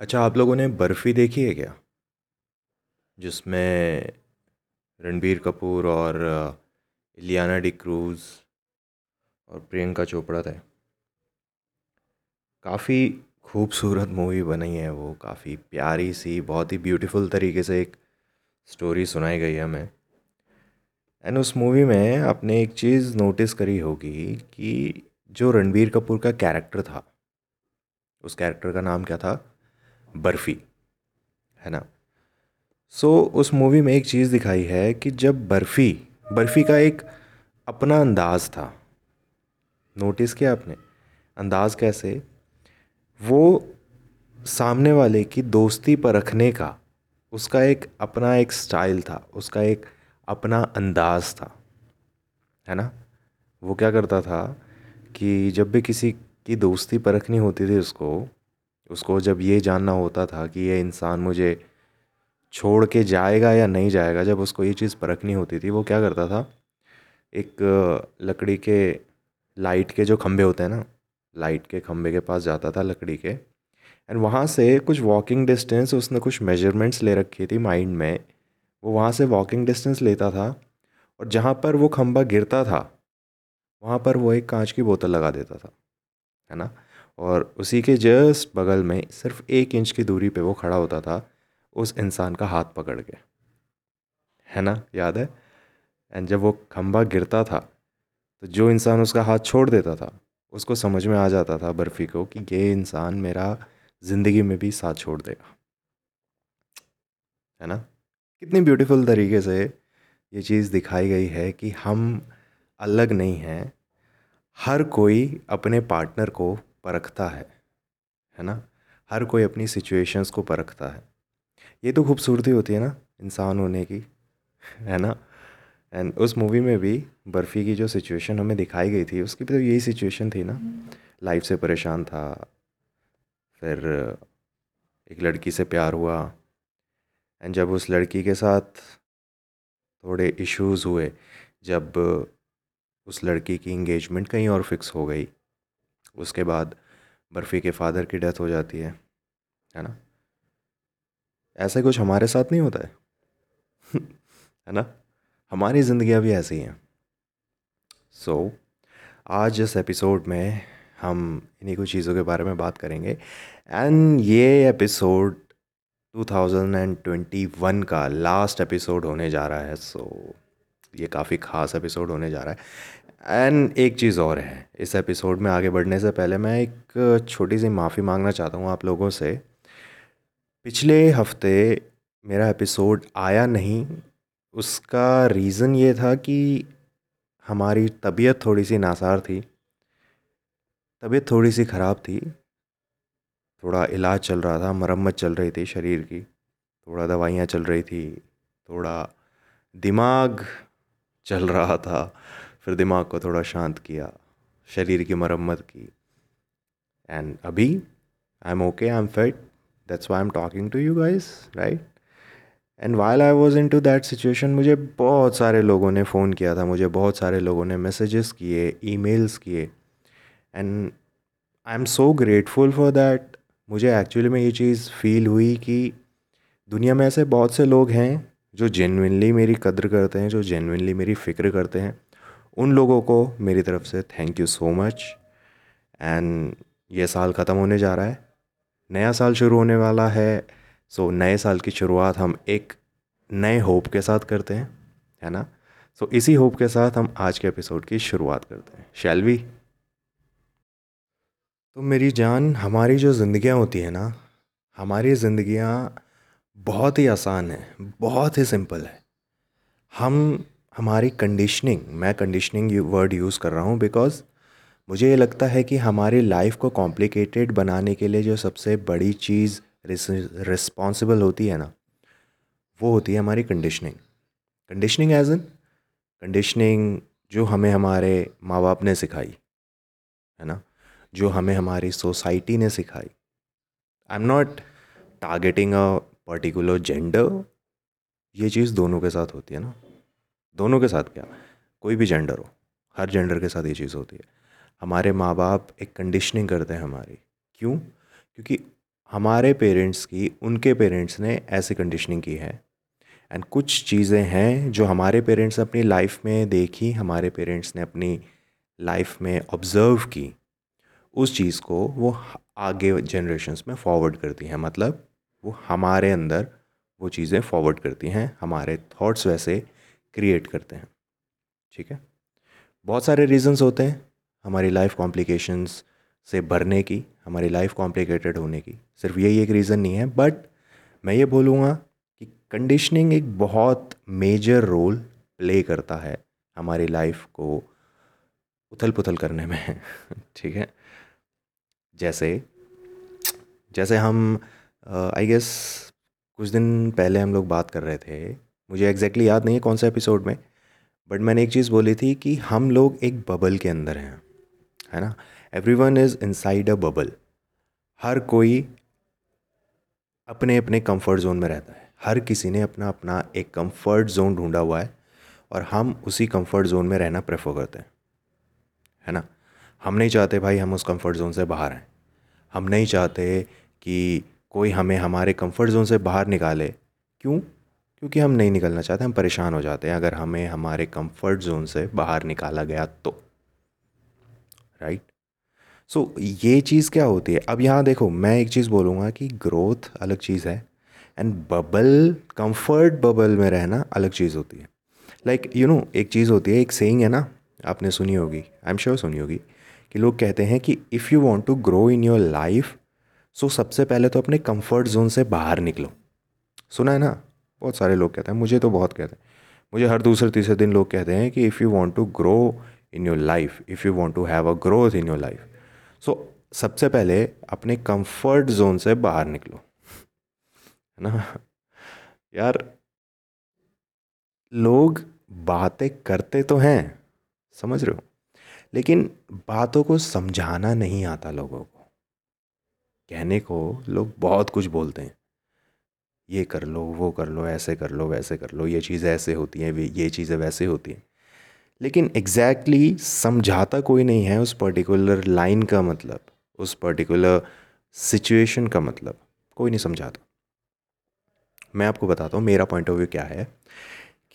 अच्छा आप लोगों ने बर्फ़ी देखी है क्या? जिसमें रणबीर कपूर और इलियाना डी क्रूज़ और प्रियंका चोपड़ा थे। काफ़ी खूबसूरत मूवी बनी है वो, काफ़ी प्यारी सी, बहुत ही ब्यूटीफुल तरीके से एक स्टोरी सुनाई गई है हमें। एंड उस मूवी में आपने एक चीज़ नोटिस करी होगी कि जो रणबीर कपूर का कैरेक्टर था, उस कैरेक्टर का नाम क्या था? बर्फ़ी है ना? सो so, उस मूवी में एक चीज़ दिखाई है कि जब बर्फ़ी बर्फ़ी का एक अपना अंदाज़ था नोटिस किया आपने? अंदाज़ कैसे? वो सामने वाले की दोस्ती परखने का उसका एक अपना एक स्टाइल था उसका एक अपना अंदाज़ था है ना? वो क्या करता था कि जब भी किसी की दोस्ती परखनी होती थी उसको उसको जब ये जानना होता था कि ये इंसान मुझे छोड़ के जाएगा या नहीं जाएगा, जब उसको ये चीज़ परखनी होती थी, वो क्या करता था? एक लकड़ी के लाइट के जो खंभे होते हैं ना, लाइट के खंभे के पास जाता था लकड़ी के एंड वहाँ से कुछ वॉकिंग डिस्टेंस उसने कुछ मेजरमेंट्स ले रखी थी माइंड में, वो वहाँ से वॉकिंग डिस्टेंस लेता था, और जहाँ पर वो खंभा गिरता था, वहाँ पर वो एक कांच की बोतल लगा देता था। है ना? और उसी के जस्ट बगल में सिर्फ़ एक इंच की दूरी पे वो खड़ा होता था, उस इंसान का हाथ पकड़ के। है ना? याद है? एंड जब वो खम्बा गिरता था तो जो इंसान उसका हाथ छोड़ देता था, उसको समझ में आ जाता था बर्फ़ी को कि ये इंसान मेरा ज़िंदगी में भी साथ छोड़ देगा। है ना? कितनी ब्यूटीफुल तरीके से ये चीज़ दिखाई गई है कि हम अलग नहीं हैं हर कोई अपने पार्टनर को परखता है है ना? हर कोई अपनी सिचुएशंस को परखता है। ये तो खूबसूरती होती है ना इंसान होने की है ना? एंड उस मूवी में भी बर्फ़ी की जो सिचुएशन हमें दिखाई गई थी उसकी भी तो यही सिचुएशन थी ना। लाइफ से परेशान था फिर एक लड़की से प्यार हुआ। एंड जब उस लड़की के साथ थोड़े इश्यूज़ हुए जब उस लड़की की इंगेजमेंट कहीं और फिक्स हो गई। उसके बाद बर्फ़ी के फादर की डेथ हो जाती है है ना? ऐसा कुछ हमारे साथ नहीं होता है है ना? हमारी ज़िंदगियाँ भी ऐसी हैं। सो so, आज इस एपिसोड में हम इन्हीं कुछ चीज़ों के बारे में बात करेंगे। एंड ये एपिसोड 2021 का लास्ट एपिसोड होने जा रहा है सो so, ये काफ़ी ख़ास एपिसोड होने जा रहा है। एंड एक चीज़ और है, इस एपिसोड में आगे बढ़ने से पहले मैं एक छोटी सी माफ़ी मांगना चाहता हूँ आप लोगों से। पिछले हफ़्ते मेरा एपिसोड आया नहीं, उसका रीज़न ये था कि हमारी तबीयत थोड़ी सी नासार थी, तबीयत थोड़ी सी ख़राब थी, थोड़ा इलाज चल रहा था, मरम्मत चल रही थी शरीर की, थोड़ा दवाइयाँ चल रही थी, थोड़ा दिमाग चल रहा था, फिर दिमाग को थोड़ा शांत किया, शरीर की मरम्मत की। एंड अभी I am okay I am fit that's why am talking to you guys right and while I was into that situation मुझे बहुत सारे लोगों ने फ़ोन किया था, मुझे बहुत सारे लोगों ने मैसेजेस किए ईमेल्स किए। And I am so grateful for that मुझे एक्चुअली में ये चीज़ फील हुई कि दुनिया में ऐसे बहुत से लोग हैं जो जेनविनली मेरी कद्र करते हैं जो जेनविनली मेरी फ़िक्र करते हैं उन लोगों को मेरी तरफ़ से thank you so much and ये साल ख़त्म होने जा रहा है। नया साल शुरू होने वाला है। सो so, नए साल की शुरुआत हम एक नए होप के साथ करते हैं है ना? सो so, इसी होप के साथ हम आज के एपिसोड की शुरुआत करते हैं। शैलवी तो मेरी जान हमारी जो ज़िंदगियाँ होती हैं ना हमारी ज़िंदगियाँ बहुत ही आसान है, बहुत ही सिंपल है। हम, हमारी कंडीशनिंग मैं कंडीशनिंग वर्ड यूज़ कर रहा हूँ बिकॉज़ मुझे ये लगता है कि हमारी लाइफ को कॉम्प्लिकेटेड बनाने के लिए जो सबसे बड़ी चीज़ रिस्पॉन्सिबल होती है ना, वो होती है हमारी conditioning conditioning as an conditioning जो हमें हमारे माँ बाप ने सिखाई, है ना? जो हमें हमारी सोसाइटी ने सिखाई। I am not targeting a particular gender ये चीज़ दोनों के साथ होती है ना। दोनों के साथ क्या? कोई भी जेंडर हो, हर जेंडर के साथ ये चीज़ होती है। हमारे माँ बाप एक कंडीशनिंग करते हैं हमारी। क्यों? क्योंकि हमारे पेरेंट्स की, उनके पेरेंट्स ने ऐसी कंडीशनिंग की है। एंड कुछ चीज़ें हैं जो हमारे पेरेंट्स ने अपनी लाइफ में देखी, हमारे पेरेंट्स ने अपनी लाइफ में ऑब्ज़र्व की, उस चीज़ को वो आगे जनरेशन्स में फॉरवर्ड करती हैं। मतलब वो हमारे अंदर वो चीज़ें फॉरवर्ड करती हैं, हमारे थॉट्स वैसे क्रिएट करते हैं। ठीक है? बहुत सारे रीजंस होते हैं हमारी लाइफ कॉम्प्लिकेशंस से भरने की, हमारी लाइफ कॉम्प्लिकेटेड होने की। सिर्फ़ यही एक रीज़न नहीं है बट मैं ये बोलूँगा कि कंडीशनिंग एक बहुत मेजर रोल प्ले करता है हमारी लाइफ को उथल पुथल करने में। ठीक है? जैसे जैसे हम आई गेस कुछ दिन पहले हम लोग बात कर रहे थे। मुझे एग्जैक्टली exactly याद नहीं है कौन सा एपिसोड में बट मैंने एक चीज़ बोली थी कि हम लोग एक बबल के अंदर हैं, है ना? Everyone is inside a bubble हर कोई अपने अपने कंफर्ट जोन में रहता है। हर किसी ने अपना अपना एक कंफर्ट जोन ढूंढा हुआ है, और हम उसी कंफर्ट जोन में रहना प्रेफर करते हैं, है ना? हम नहीं चाहते भाई हम उस कंफर्ट जोन से बाहर आएँ हम नहीं चाहते कि कोई हमें हमारे कंफर्ट जोन से बाहर निकाले। क्यों? क्योंकि हम नहीं निकलना चाहते हम परेशान हो जाते हैं अगर हमें हमारे कंफर्ट जोन से बाहर निकाला गया तो। राइट सो so, ये चीज़ क्या होती है? अब यहाँ देखो मैं एक चीज़ बोलूँगा कि ग्रोथ अलग चीज़ है एंड बबल कंफर्ट बबल में रहना अलग चीज़ होती है। लाइक यू नो एक चीज़ होती है एक सेइंग है ना आपने सुनी होगी आई एम श्योर सुनी होगी कि लोग कहते हैं कि if you want to grow in your life so सबसे पहले तो अपने कंफर्ट जोन से बाहर निकलो। सुना है ना? बहुत सारे लोग कहते हैं, मुझे तो बहुत कहते हैं। मुझे हर दूसरे तीसरे दिन लोग कहते हैं कि if you want to grow in your life if you want to have a growth in your life so सबसे पहले अपने कंफर्ट जोन से बाहर निकलो। है ना? यार, लोग बातें करते तो हैं, समझ रहे हो? लेकिन बातों को समझाना नहीं आता लोगों को। कहने को लोग बहुत कुछ बोलते हैं। ये कर लो, वो कर लो, ऐसे कर लो, वैसे कर लो, ये चीज़ें ऐसे होती हैं ये चीज़ें वैसे होती हैं। लेकिन एग्जैक्टली exactly समझाता कोई नहीं है उस पर्टिकुलर लाइन का मतलब उस पर्टिकुलर सिचुएशन का मतलब कोई नहीं समझाता। मैं आपको बताता हूँ, मेरा पॉइंट ऑफ़ व्यू क्या है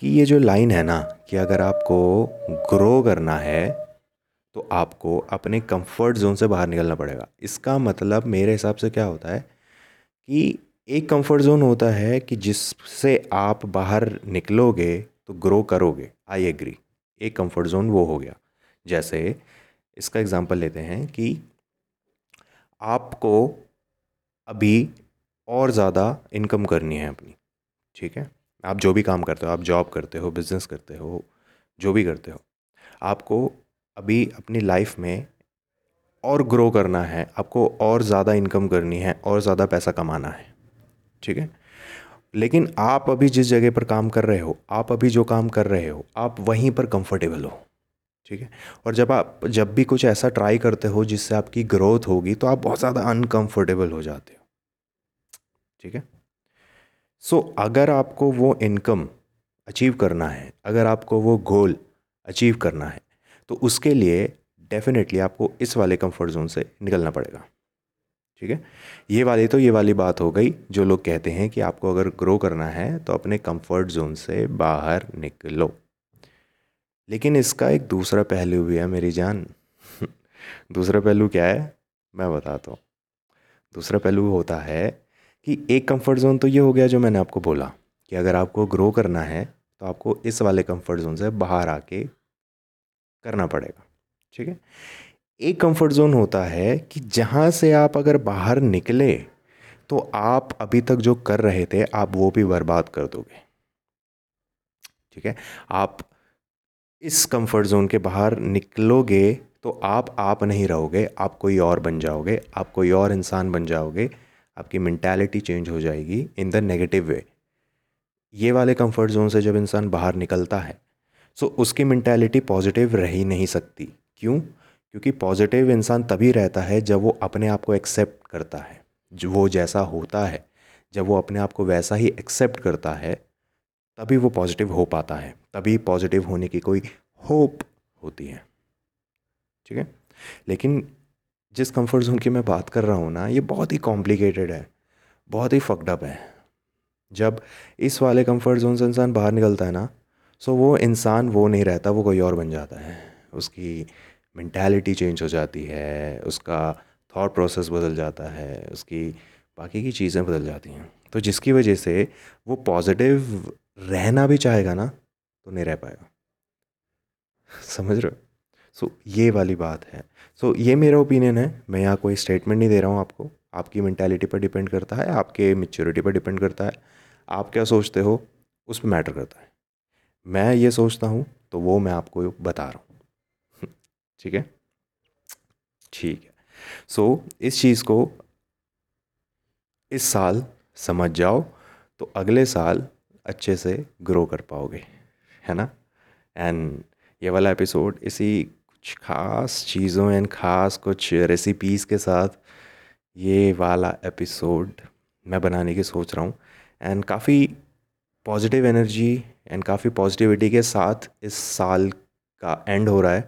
कि ये जो लाइन है ना, कि अगर आपको ग्रो करना है तो आपको अपने कंफर्ट जोन से बाहर निकलना पड़ेगा। इसका मतलब मेरे हिसाब से क्या होता है कि एक कंफर्ट जोन होता है कि जिससे आप बाहर निकलोगे तो ग्रो करोगे। आई एग्री एक कंफर्ट जोन वो हो गया। जैसे इसका एग्ज़ाम्पल लेते हैं कि आपको अभी और ज़्यादा इनकम करनी है अपनी। ठीक है? आप जो भी काम करते हो, आप जॉब करते हो बिज़नेस करते हो, जो भी करते हो, आपको अभी अपनी लाइफ में और ग्रो करना है आपको और ज़्यादा इनकम करनी है और ज़्यादा पैसा कमाना है ठीक है? लेकिन आप अभी जिस जगह पर काम कर रहे हो आप अभी जो काम कर रहे हो आप वहीं पर कंफर्टेबल हो ठीक है? और जब आप जब भी कुछ ऐसा ट्राई करते हो जिससे आपकी ग्रोथ होगी तो आप बहुत ज़्यादा अनकंफर्टेबल हो जाते हो ठीक है? सो so, अगर आपको वो इनकम अचीव करना है अगर आपको वो गोल अचीव करना है तो उसके लिए डेफिनेटली आपको इस वाले कंफर्ट जोन से निकलना पड़ेगा। ठीक है? ये वाली तो ये वाली बात हो गई, जो लोग कहते हैं कि आपको अगर ग्रो करना है तो अपने कंफर्ट जोन से बाहर निकलो। लेकिन इसका एक दूसरा पहलू भी है मेरी जान। दूसरा पहलू क्या है? मैं बताता हूँ। दूसरा पहलू होता है कि एक कंफर्ट जोन तो ये हो गया जो मैंने आपको बोला कि अगर आपको ग्रो करना है तो आपको इस वाले कंफर्ट जोन से बाहर आके करना पड़ेगा, ठीक है? एक कंफर्ट जोन होता है कि जहाँ से आप अगर बाहर निकले तो आप अभी तक जो कर रहे थे, आप वो भी बर्बाद कर दोगे। ठीक है? आप इस कंफर्ट जोन के बाहर निकलोगे तो आप आप नहीं रहोगे, आप कोई और बन जाओगे, आप कोई और इंसान बन जाओगे, आपकी मैंटेलिटी चेंज हो जाएगी इन द नेगेटिव वे ये वाले कंफर्ट जोन से जब इंसान बाहर निकलता है सो उसकी मैंटेलिटी पॉजिटिव रह ही नहीं सकती। क्यों? क्योंकि पॉजिटिव इंसान तभी रहता है जब वो अपने आप को एक्सेप्ट करता है। जो वो जैसा होता है, जब वो अपने आप को वैसा ही एक्सेप्ट करता है, तभी वो पॉजिटिव हो पाता है। तभी पॉजिटिव होने की कोई होप होती है। ठीक है? लेकिन जिस कंफर्ट जोन की मैं बात कर रहा हूँ ना, ये बहुत ही कॉम्प्लिकेटेड है, बहुत ही फकडअप है। जब इस वाले कंफर्ट जोन से इंसान बाहर निकलता है ना सो वो इंसान वो नहीं रहता वो कोई और बन जाता है। उसकी मैंटेलिटी चेंज हो जाती है उसका थॉट प्रोसेस बदल जाता है उसकी बाकी की चीज़ें बदल जाती हैं। तो जिसकी वजह से वो पॉजिटिव रहना भी चाहेगा ना तो नहीं रह पाएगा। समझ रहे हो? सो so, ये वाली बात है। सो so, ये मेरा ओपिनियन है। मैं यहाँ कोई स्टेटमेंट नहीं दे रहा हूँ आपको। आपकी मैंटेलिटी पर डिपेंड करता है आपके मेच्योरिटी पर डिपेंड करता है। आप क्या सोचते हो उस पर मैटर करता है। मैं ये सोचता हूँ तो वो मैं आपको बता रहा हूँ। ठीक है? ठीक है। सो so, इस चीज़ को इस साल समझ जाओ तो अगले साल अच्छे से ग्रो कर पाओगे है ना? एंड ये वाला एपिसोड इसी कुछ ख़ास चीज़ों एंड ख़ास कुछ रेसिपीज़ के साथ ये वाला एपिसोड मैं बनाने की सोच रहा हूँ। एंड काफ़ी पॉजिटिव एनर्जी एंड काफ़ी पॉजिटिविटी के साथ इस साल का एंड हो रहा है।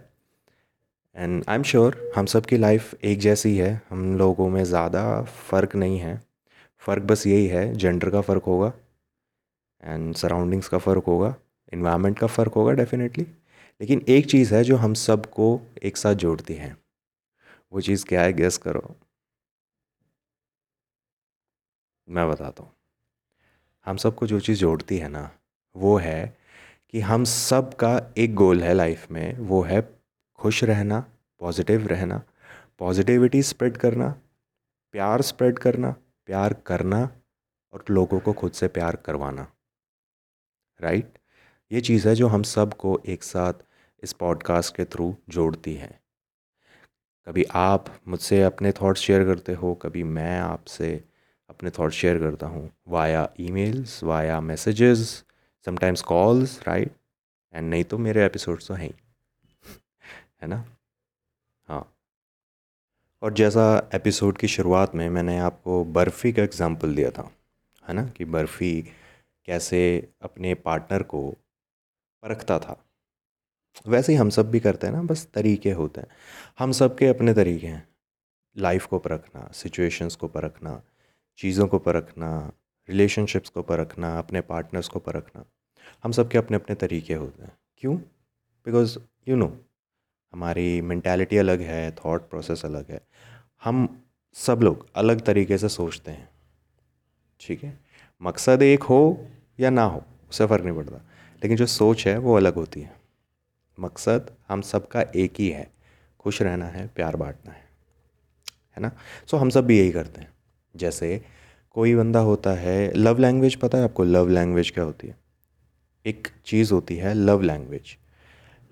एंड आई एम श्योर हम सब की लाइफ एक जैसी है हम लोगों में ज़्यादा फ़र्क नहीं है। फ़र्क बस यही है जेंडर का फ़र्क होगा एंड सराउंडिंग्स का फ़र्क होगा। इन्वायरमेंट का फ़र्क होगा डेफिनेटली लेकिन एक चीज़ है जो हम सबको एक साथ जोड़ती है। वो चीज़ क्या है गेस करो। मैं बताता हूँ। हम सबको जो चीज़ जोड़ती है ना, वो है कि हम सब का एक गोल है लाइफ में, वो है खुश रहना, पॉजिटिव रहना। पॉजिटिविटी स्प्रेड करना, प्यार स्प्रेड करना, प्यार करना और लोगों को खुद से प्यार करवाना। राइट? ये चीज़ है जो हम सबको एक साथ इस पॉडकास्ट के थ्रू जोड़ती है। कभी आप मुझसे अपने थॉट्स शेयर करते हो, कभी मैं आपसे अपने थॉट्स शेयर करता हूँ via emails via messages sometimes calls right and नहीं तो मेरे एपिसोड्स तो हैं ही, है ना? हाँ। और जैसा एपिसोड की शुरुआत में मैंने आपको बर्फ़ी का एग्ज़ाम्पल दिया था, है ना? कि बर्फ़ी कैसे अपने पार्टनर को परखता था। वैसे ही हम सब भी करते हैं ना, बस तरीके होते हैं। हम सब के अपने तरीके हैं लाइफ को परखना सिचुएशंस को परखना चीज़ों को परखना रिलेशनशिप्स को परखना अपने पार्टनर्स को परखना हम सब के अपने अपने तरीके होते हैं। क्यों? बिकॉज़ यू नो हमारी मैंटेलिटी अलग है थॉट प्रोसेस अलग है। हम सब लोग अलग तरीके से सोचते हैं। ठीक है? मकसद एक हो या ना हो उससे फ़र्क नहीं पड़ता। लेकिन जो सोच है वो अलग होती है। मकसद हम सबका एक ही है। खुश रहना है प्यार बांटना है। है ना? सो so, हम सब भी यही करते हैं। जैसे कोई बंदा होता है लव लैंग्वेज पता है आपको? लव लैंग्वेज क्या होती है? एक चीज़ होती है love language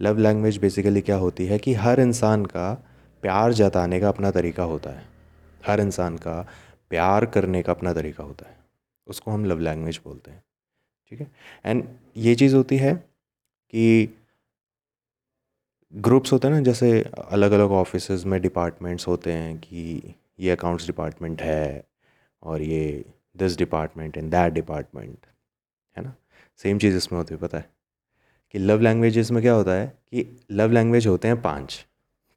love language basically क्या होती है कि हर इंसान का प्यार जताने का अपना तरीका होता है। हर इंसान का प्यार करने का अपना तरीका होता है। उसको हम लव लैंग्वेज बोलते हैं। ठीक है? एंड ये चीज़ होती है कि ग्रुप्स होते हैं ना, जैसे अलग अलग ऑफ़िस में डिपार्टमेंट्स होते हैं कि ये अकाउंट्स डिपार्टमेंट है और ये this department and that department है ना? सेम चीज़ इसमें होती है, पता है? कि लव लैंग्वेजेस में क्या होता है कि लव लैंग्वेज होते हैं पाँच,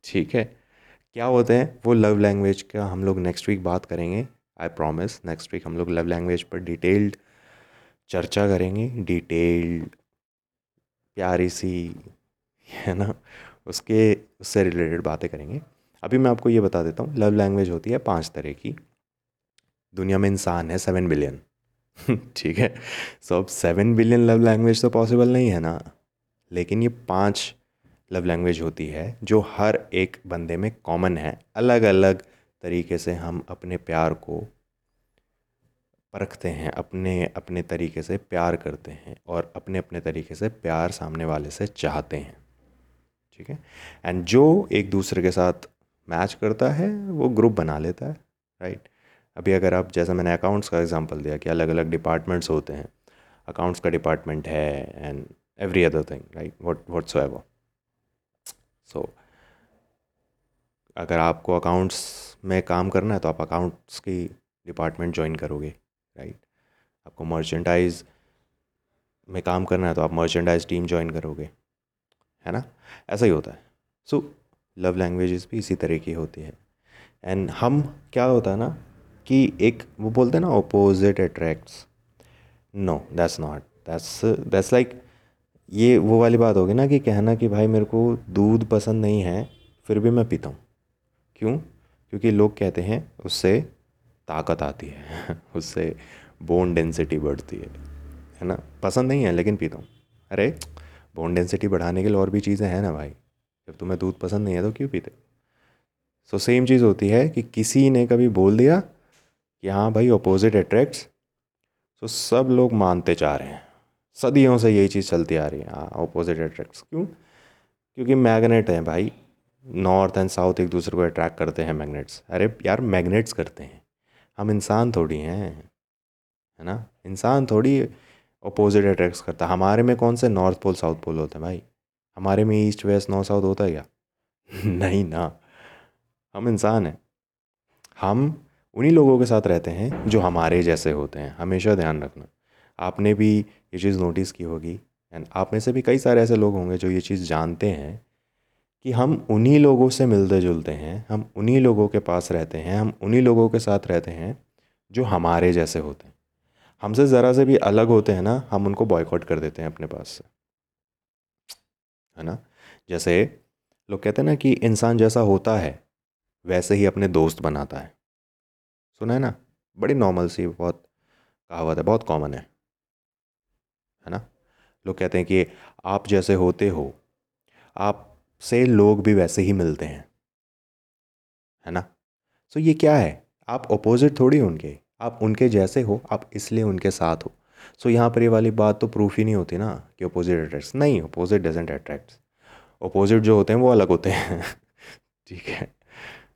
ठीक है? क्या होते हैं? वो लव लैंग्वेज का हम लोग नेक्स्ट वीक बात करेंगे आई प्रॉमिस नेक्स्ट वीक हम लोग लव लैंग्वेज पर डिटेल्ड चर्चा करेंगे डिटेल्ड प्यारी सी, है ना? उसके, उससे रिलेटेड बातें करेंगे। अभी मैं आपको ये बता देता हूँ लव लैंग्वेज होती है पाँच तरह की। दुनिया में इंसान है सेवन बिलियन ठीक है? सो अब सेवन बिलियन लव लैंग्वेज तो पॉसिबल नहीं है ना? लेकिन ये पाँच लव लैंग्वेज होती है, जो हर एक बंदे में कॉमन है। अलग अलग तरीके से हम अपने प्यार को परखते हैं, अपने अपने तरीके से प्यार करते हैं और अपने अपने तरीके से प्यार सामने वाले से चाहते हैं। ठीक है? एंड जो एक दूसरे के साथ मैच करता है, वो ग्रुप बना लेता है राइट अभी अगर आप, जैसा मैंने अकाउंट्स का एग्जांपल दिया कि अलग अलग डिपार्टमेंट्स होते हैं अकाउंट्स का डिपार्टमेंट है and every other thing right what what so ever so अगर आपको अकाउंट्स में काम करना है तो आप अकाउंट्स की डिपार्टमेंट ज्वाइन करोगे राइट आपको मर्चेंडाइज में काम करना है तो आप मर्चेंडाइज टीम ज्वाइन करोगे, है ना? ऐसा ही होता है। सो लव लैंग्वेजेस भी इसी तरह की होती है। एंड हम क्या होता है ना कि एक वो बोलते हैं ना opposite attracts no that's not that's that's like ये वो वाली बात होगी ना कि कहना कि भाई मेरे को दूध पसंद नहीं है, फिर भी मैं पीता हूँ। क्यों? क्योंकि लोग कहते हैं, उससे ताकत आती है, उससे बोन डेंसिटी बढ़ती है है ना? पसंद नहीं है, लेकिन पीता हूँ। अरे बोन डेंसिटी बढ़ाने के लिए और भी चीज़ें हैं ना भाई। जब तुम्हें दूध पसंद नहीं है तो क्यों पीते? सो सेम चीज़ होती है कि किसी ने कभी बोल दिया कि हाँ भाई अपोजिट अट्रैक्ट्स तो सब लोग मानते जा रहे हैं। सदियों से यही चीज़ चलती आ रही है। हाँ अपोजिट अट्रैक्ट्स क्यों? क्योंकि मैग्नेट हैं भाई। नॉर्थ एंड साउथ एक दूसरे को अट्रैक्ट करते हैं मैग्नेट्स अरे यार मैग्नेट्स करते हैं। हम इंसान थोड़ी हैं, है ना? इंसान थोड़ी अपोजिट अट्रैक्ट्स करता। है हमारे में कौन से? नॉर्थ पोल साउथ पोल होते हैं भाई। हमारे में ईस्ट वेस्ट नॉर्थ साउथ होता है क्या? नहीं ना। हम इंसान हैं। हम उन्हीं लोगों के साथ रहते हैं जो हमारे जैसे होते हैं। हमेशा ध्यान रखना। आपने भी ये चीज़ नोटिस की होगी एंड आप में से भी कई सारे ऐसे लोग होंगे जो ये चीज़ जानते हैं कि हम उन्हीं लोगों से मिलते जुलते हैं, हम उन्हीं लोगों के पास रहते हैं, हम उन्हीं लोगों के साथ रहते हैं जो हमारे जैसे होते हैं। हमसे ज़रा से भी अलग होते हैं ना, हम उनको बॉयकॉट कर देते हैं अपने पास से। है ना? जैसे लोग कहते हैं ना कि इंसान जैसा होता है, वैसे ही अपने दोस्त बनाता है। सुना है ना? बड़ी नॉर्मल सी बहुत कहावत है, बहुत कॉमन है। है ना? लोग कहते हैं कि आप जैसे होते हो आप से लोग भी वैसे ही मिलते हैं। है ना? सो ये क्या है? आप अपोजिट थोड़ी उनके। आप उनके जैसे हो, आप इसलिए उनके साथ हो। सो यहाँ पर ये वाली बात तो प्रूफ ही नहीं होती ना कि अपोजिट अट्रैक्ट्स नहीं अपोजिट डजेंट अट्रैक्ट्स अपोजिट जो होते हैं वो अलग होते हैं। ठीक है?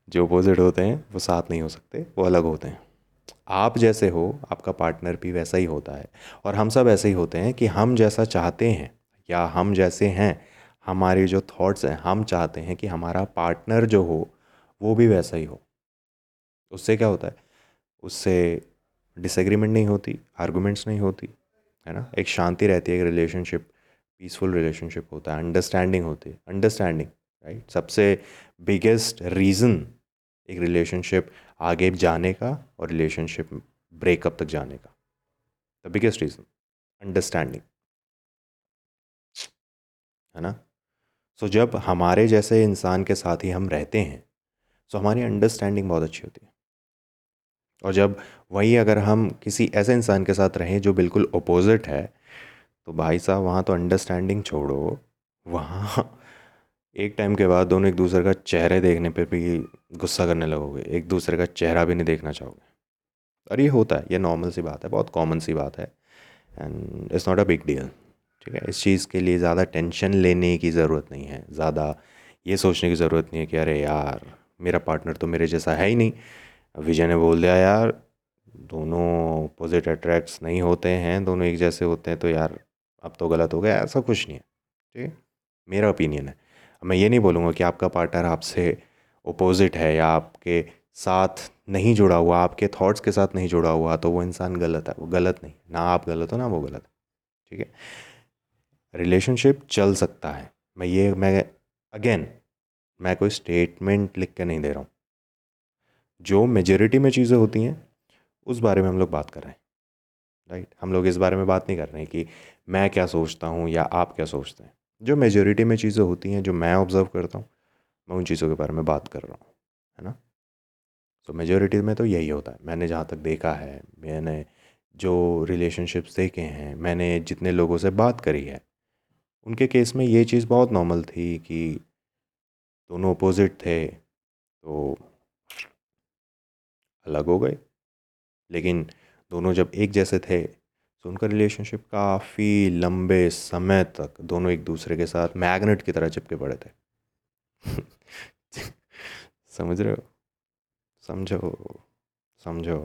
जो अपोजिट होते हैं, वो साथ नहीं हो सकते, वो अलग होते हैं। आप जैसे हो, आपका पार्टनर भी वैसा ही होता है। और हम सब ऐसे ही होते हैं कि हम जैसा चाहते हैं, या हम जैसे हैं, हमारे जो थॉट्स हैं, हम चाहते हैं कि हमारा पार्टनर जो हो, वो भी वैसा ही हो। उससे क्या होता है? उससे डिसएग्रीमेंट नहीं होती आर्गूमेंट्स नहीं होती, है ना? एक शांति रहती है, एक रिलेशनशिप पीसफुल रिलेशनशिप होता है अंडरस्टैंडिंग होती है। अंडरस्टैंडिंग राइट सबसे बिगेस्ट रीज़न एक रिलेशनशिप आगे जाने का और रिलेशनशिप ब्रेकअप तक जाने का। द बिगेस्ट रीज़न अंडरस्टैंडिंग है ना? सो so, जब हमारे जैसे इंसान के साथ ही हम रहते हैं तो हमारी अंडरस्टैंडिंग बहुत अच्छी होती है। और जब वही अगर हम किसी ऐसे इंसान के साथ रहें जो बिल्कुल अपोजिट है तो भाई साहब वहाँ तो अंडरस्टैंडिंग छोड़ो वहाँ एक टाइम के बाद दोनों एक दूसरे का चेहरे देखने पर भी गुस्सा करने लगोगे, एक दूसरे का चेहरा भी नहीं देखना चाहोगे। और ये होता है, ये नॉर्मल सी बात है, बहुत कॉमन सी बात है and it's not a big deal ठीक है? इस चीज़ के लिए ज़्यादा टेंशन लेने की ज़रूरत नहीं है, ज़्यादा ये सोचने की ज़रूरत नहीं है कि अरे यार, मेरा पार्टनर तो मेरे जैसा है ही नहीं। विजय ने बोल दिया, यार, दोनों अपोजिट अट्रैक्ट्स नहीं होते हैं, दोनों एक जैसे होते हैं तो यार, अब तो गलत हो गया, ऐसा कुछ नहीं है, ठीक है? मेरा ओपिनियन है। मैं ये नहीं बोलूँगा कि आपका पार्टनर आपसे अपोजिट है या आपके साथ नहीं जुड़ा हुआ, आपके थॉट्स के साथ नहीं जुड़ा हुआ तो वो इंसान गलत है, वो गलत नहीं ना आप गलत हो, ना वो गलत। है ठीक है? रिलेशनशिप चल सकता है। मैं ये, मैं अगेन मैं कोई स्टेटमेंट लिख के नहीं दे रहा हूँ। जो मेजोरिटी में चीज़ें होती हैं, उस बारे में हम लोग बात कर रहे हैं। राइट हम लोग इस बारे में बात नहीं कर रहे हैं कि मैं क्या सोचता हूँ या आप क्या सोचते हैं। जो मेजोरिटी में चीज़ें होती हैं, जो मैं ऑब्ज़र्व करता हूँ, मैं उन चीज़ों के बारे में बात कर रहा हूँ, है ना? तो मेजोरिटी में तो यही होता है। मैंने जहाँ तक देखा है, मैंने जो रिलेशनशिप्स देखे हैं, मैंने जितने लोगों से बात करी है, उनके केस में ये चीज़ बहुत नॉर्मल थी कि दोनों अपोजिट थे तो अलग हो गए। लेकिन दोनों जब एक जैसे थे तो उनका रिलेशनशिप काफ़ी लंबे समय तक दोनों एक दूसरे के साथ मैग्नेट की तरह चिपके पड़े थे। समझ रहे हो? समझो समझो।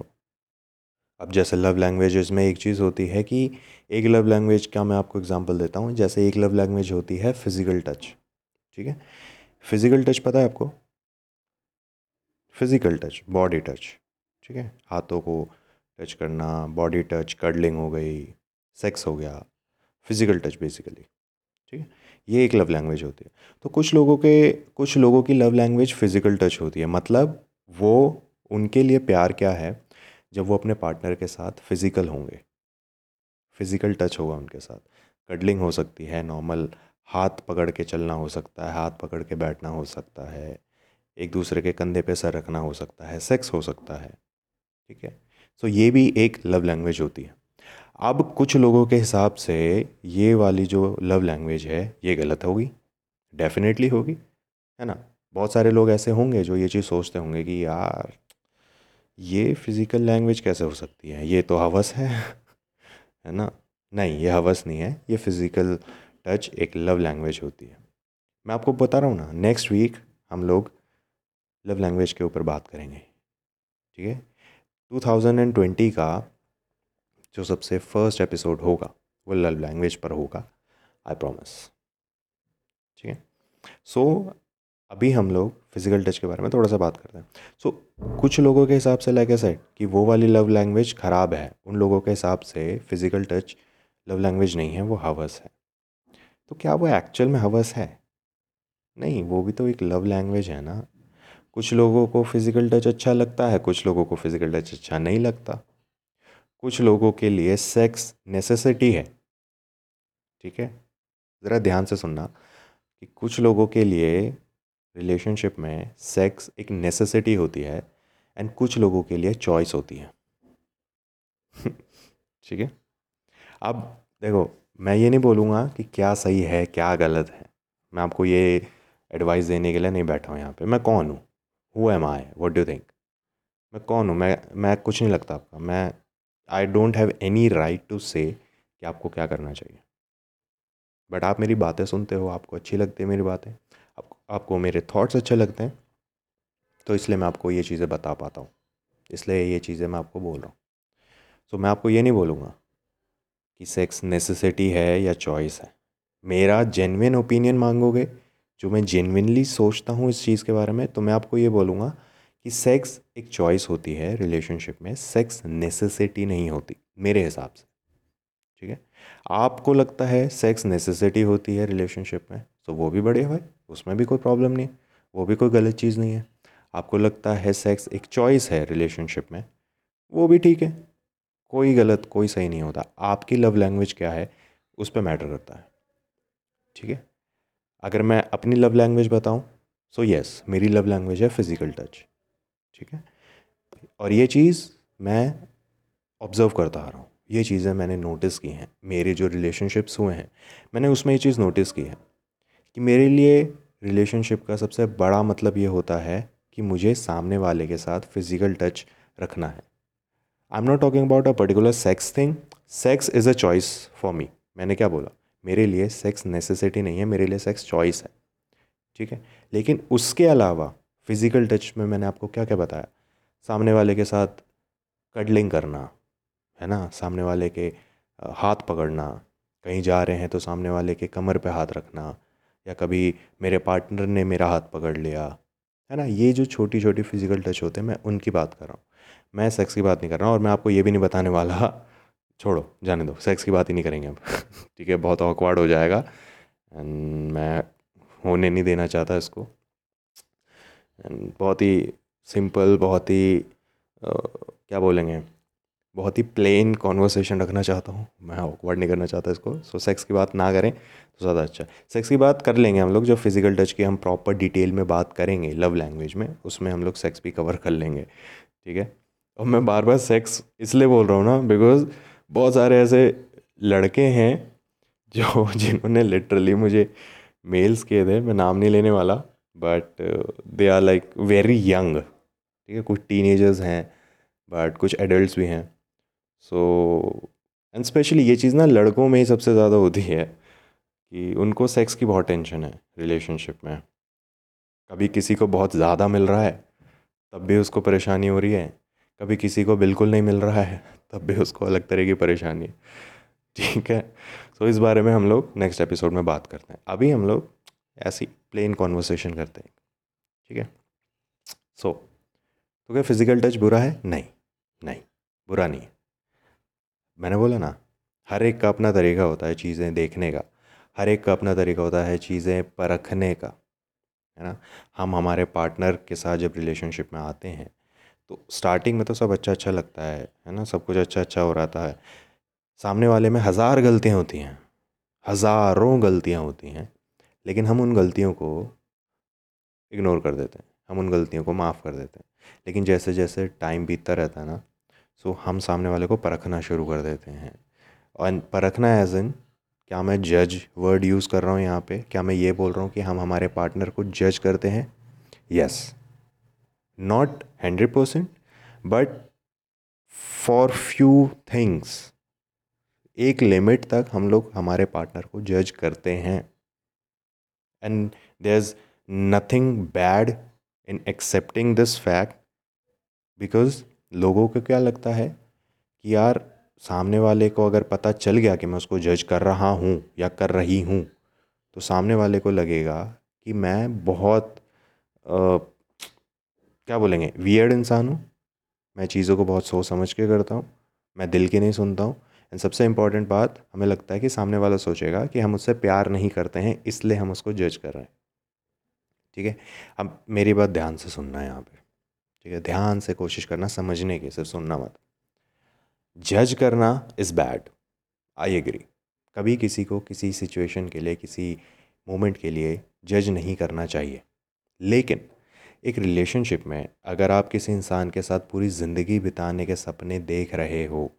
अब जैसे लव लैंग्वेजेस में एक चीज़ होती है कि एक लव लैंग्वेज का मैं आपको एग्जांपल देता हूँ? जैसे एक लव लैंग्वेज होती है फ़िज़िकल टच ठीक है? फ़िज़िकल टच पता है आपको? फ़िज़िकल टच बॉडी टच ठीक है? हाथों को टच करना बॉडी टच कर्डलिंग हो गई सेक्स हो गया फ़िज़िकल टच बेसिकली ठीक है? ये एक लव लैंग्वेज होती है। तो कुछ लोगों के, कुछ लोगों की लव लैंग्वेज फ़िज़िकल टच होती है। मतलब वो, उनके लिए प्यार क्या है? जब वो अपने पार्टनर के साथ फ़िज़िकल होंगे। फ़िज़िकल टच होगा उनके साथ। कडलिंग हो सकती है नॉर्मल हाथ पकड़ के चलना हो सकता है, हाथ पकड़ के बैठना हो सकता है, एक दूसरे के कंधे पे सर रखना हो सकता है सेक्स हो सकता है, ठीक है? सो ये भी एक लव लैंग्वेज होती है। अब कुछ लोगों के हिसाब से ये वाली जो लव लैंग्वेज है, ये गलत होगी। डेफिनेटली होगी, है ना? बहुत सारे लोग ऐसे होंगे जो ये चीज़ सोचते होंगे कि यार, ये फ़िज़िकल लैंग्वेज कैसे हो सकती है? ये तो हवस है है ना? नहीं, ये हवस नहीं है। ये फ़िज़िकल टच एक लव लैंग्वेज होती है। मैं आपको बता रहा हूँ ना नेक्स्ट वीक हम लोग लव लैंग्वेज के ऊपर बात करेंगे। ठीक है? 2020 का जो सबसे फ़र्स्ट एपिसोड होगा वो लव लैंग्वेज पर होगा आई प्रॉमिस ठीक है? सो अभी हम लोग फ़िज़िकल टच के बारे में थोड़ा सा बात करते हैं। सो so, कुछ लोगों के हिसाब से लाइक ऐसा कि वो वाली लव लैंग्वेज ख़राब है उन लोगों के हिसाब से फ़िज़िकल टच लव लैंग्वेज नहीं है वो हवस है। तो क्या वो एक्चुअल में हवस है? नहीं वो भी तो एक लव लैंग्वेज है ना। कुछ लोगों को फ़िज़िकल टच अच्छा लगता है, कुछ लोगों को फ़िज़िकल टच अच्छा नहीं लगता। कुछ लोगों के लिए सेक्स नेसेसिटी है। ठीक है? ज़रा ध्यान से सुनना कि कुछ लोगों के लिए रिलेशनशिप में सेक्स एक नेसेसिटी होती है एंड कुछ लोगों के लिए चॉइस होती है। ठीक है? अब देखो, मैं ये नहीं बोलूँगा कि क्या सही है, क्या गलत है। मैं आपको ये एडवाइस देने के लिए नहीं बैठा हूँ यहाँ पे। मैं कौन हूँ? Who am I what do think मैं कौन हूँ? मैं मैं कुछ नहीं लगता आपका। मैं I don't have any right to say कि आपको क्या करना चाहिए। बट आप मेरी बातें सुनते हो आपको अच्छी लगती है मेरी बातें आप, आपको मेरे थॉट्स अच्छे लगते हैं तो इसलिए मैं आपको ये चीज़ें बता पाता हूँ। इसलिए ये चीज़ें मैं आपको बोल रहा हूँ। सो so, मैं आपको ये नहीं बोलूँगा कि सेक्स नेसेसिटी है या चॉइस है। मेरा जेनविन ओपिनियन मांगोगे जो मैं जेनविनली सोचता हूँ इस चीज़ के बारे में तो मैं आपको ये बोलूँगा कि सेक्स एक चॉइस होती है रिलेशनशिप में। सेक्स नेसेसिटी नहीं होती, मेरे हिसाब से। ठीक है? आपको लगता है सेक्स नेसेसिटी होती है रिलेशनशिप में तो वो भी बढ़िया भाई, उसमें भी कोई प्रॉब्लम नहीं, वो भी कोई गलत चीज़ नहीं है। आपको लगता है सेक्स एक चॉइस है रिलेशनशिप में, वो भी ठीक है, कोई गलत, कोई सही नहीं होता। आपकी लव लैंग्वेज क्या है, उस पर मैटर करता है। ठीक है? अगर मैं अपनी लव लैंग्वेज बताऊँ सो यस मेरी लव लैंग्वेज है फ़िज़िकल टच ठीक है? और ये चीज़ मैं ऑब्ज़र्व करता आ रहा हूँ। ये चीज़ें मैंने नोटिस की हैं। मेरे जो रिलेशनशिप्स हुए हैं, मैंने उसमें ये चीज़ नोटिस की है कि मेरे लिए रिलेशनशिप का सबसे बड़ा मतलब ये होता है कि मुझे सामने वाले के साथ फ़िज़िकल टच रखना है। I am not talking about a particular sex thing sex is a choice for me मैंने क्या बोला? मेरे लिए सेक्स नेसेसिटी नहीं है, मेरे लिए सेक्स चॉइस है। ठीक है? लेकिन उसके अलावा फ़िज़िकल टच में मैंने आपको क्या क्या बताया? सामने वाले के साथ कडलिंग करना, है ना? सामने वाले के हाथ पकड़ना, कहीं जा रहे हैं तो सामने वाले के कमर पे हाथ रखना, या कभी मेरे पार्टनर ने मेरा हाथ पकड़ लिया, है ना? ये जो छोटी छोटी फ़िज़िकल टच होते हैं, मैं उनकी बात कर रहा हूँ। मैं सेक्स की बात नहीं कर रहा हूँ और मैं आपको ये भी नहीं बताने वाला छोड़ो जाने दो। सेक्स की बात ही नहीं करेंगे अब। ठीक है बहुत ऑकवर्ड हो जाएगा। एंड मैं होने नहीं देना चाहता इसको। एंड बहुत ही सिंपल बहुत ही आ, क्या बोलेंगे? बहुत ही प्लेन कॉन्वर्सेशन रखना चाहता हूँ। मैं ऑकवर्ड नहीं करना चाहता इसको। सो so, सेक्स की बात ना करें तो ज़्यादा अच्छा। सेक्स की बात कर लेंगे हम लोग जो फ़िज़िकल टच की हम प्रॉपर डिटेल में बात करेंगे लव लैंग्वेज में उसमें हम लोग सेक्स भी कवर कर लेंगे। ठीक है? और मैं बार बार सेक्स इसलिए बोल रहा हूँ ना बिकॉज़ बहुत सारे ऐसे लड़के हैं जो जिन्होंने लिटरली मुझे मेल्स किए थे। मैं नाम नहीं लेने वाला but they are like very young ठीक है, कुछ टीनेजर्स हैं बट कुछ एडल्ट भी हैं। सो एंड स्पेशली ये चीज़ ना लड़कों में ही सबसे ज़्यादा होती है कि उनको सेक्स की बहुत टेंशन है रिलेशनशिप में। कभी किसी को बहुत ज़्यादा मिल रहा है, तब भी उसको परेशानी हो रही है। कभी किसी को बिल्कुल नहीं मिल रहा है तब भी उसको अलग तरह की परेशानी है। ठीक है? सो इस बारे में हम लोग नेक्स्ट एपिसोड में बात करते हैं। अभी हम लोग ऐसी प्लेन कॉन्वर्सेशन करते हैं। ठीक है? सो so, तो क्या फ़िज़िकल टच बुरा है? नहीं। नहीं। बुरा नहीं है। मैंने बोला ना हर एक का अपना तरीका होता है चीज़ें देखने का। हर एक का अपना तरीका होता है चीज़ें परखने का। है ना? हम हमारे पार्टनर के साथ जब रिलेशनशिप में आते हैं तो स्टार्टिंग में तो सब अच्छा अच्छा लगता है है ना? सब कुछ अच्छा अच्छा हो रहा है सामने वाले में हज़ार गलतियाँ होती हैं, हज़ारों गलतियाँ होती हैं, लेकिन हम उन गलतियों को इग्नोर कर देते हैं, हम उन गलतियों को माफ़ कर देते हैं। लेकिन जैसे जैसे टाइम बीतता रहता है ना सो हम सामने वाले को परखना शुरू कर देते हैं। और परखना एज इन क्या मैं जज वर्ड यूज़ कर रहा हूँ यहाँ पे? क्या मैं ये बोल रहा हूँ कि हम हमारे पार्टनर को जज करते हैं? Yes not hundred percent but for few things एक लिमिट तक हम लोग हमारे पार्टनर को जज करते हैं। And there is nothing bad in accepting this fact because लोगों को क्या लगता है कि यार, सामने वाले को अगर पता चल गया कि मैं उसको जज कर रहा हूँ या कर रही हूँ तो सामने वाले को लगेगा कि मैं बहुत क्या बोलेंगे? वियर्ड इंसान हूँ। मैं चीज़ों को बहुत सोच समझ के करता हूँ। मैं दिल की नहीं सुनता हूँ। एंड सबसे इंपॉर्टेंट बात, हमें लगता है कि सामने वाला सोचेगा कि हम उससे प्यार नहीं करते हैं, इसलिए हम उसको जज कर रहे हैं। ठीक है? अब मेरी बात ध्यान से सुनना है यहाँ पे। ठीक है? ध्यान से कोशिश करना, समझने की, सिर्फ़ सुनना मत। जज करना इज़ बैड आई एग्री कभी किसी को किसी सिचुएशन के लिए, किसी मोमेंट के लिए जज नहीं करना चाहिए। लेकिन एक रिलेशनशिप में अगर आप किसी इंसान के साथ पूरी ज़िंदगी बिताने के सपने देख रहे हो,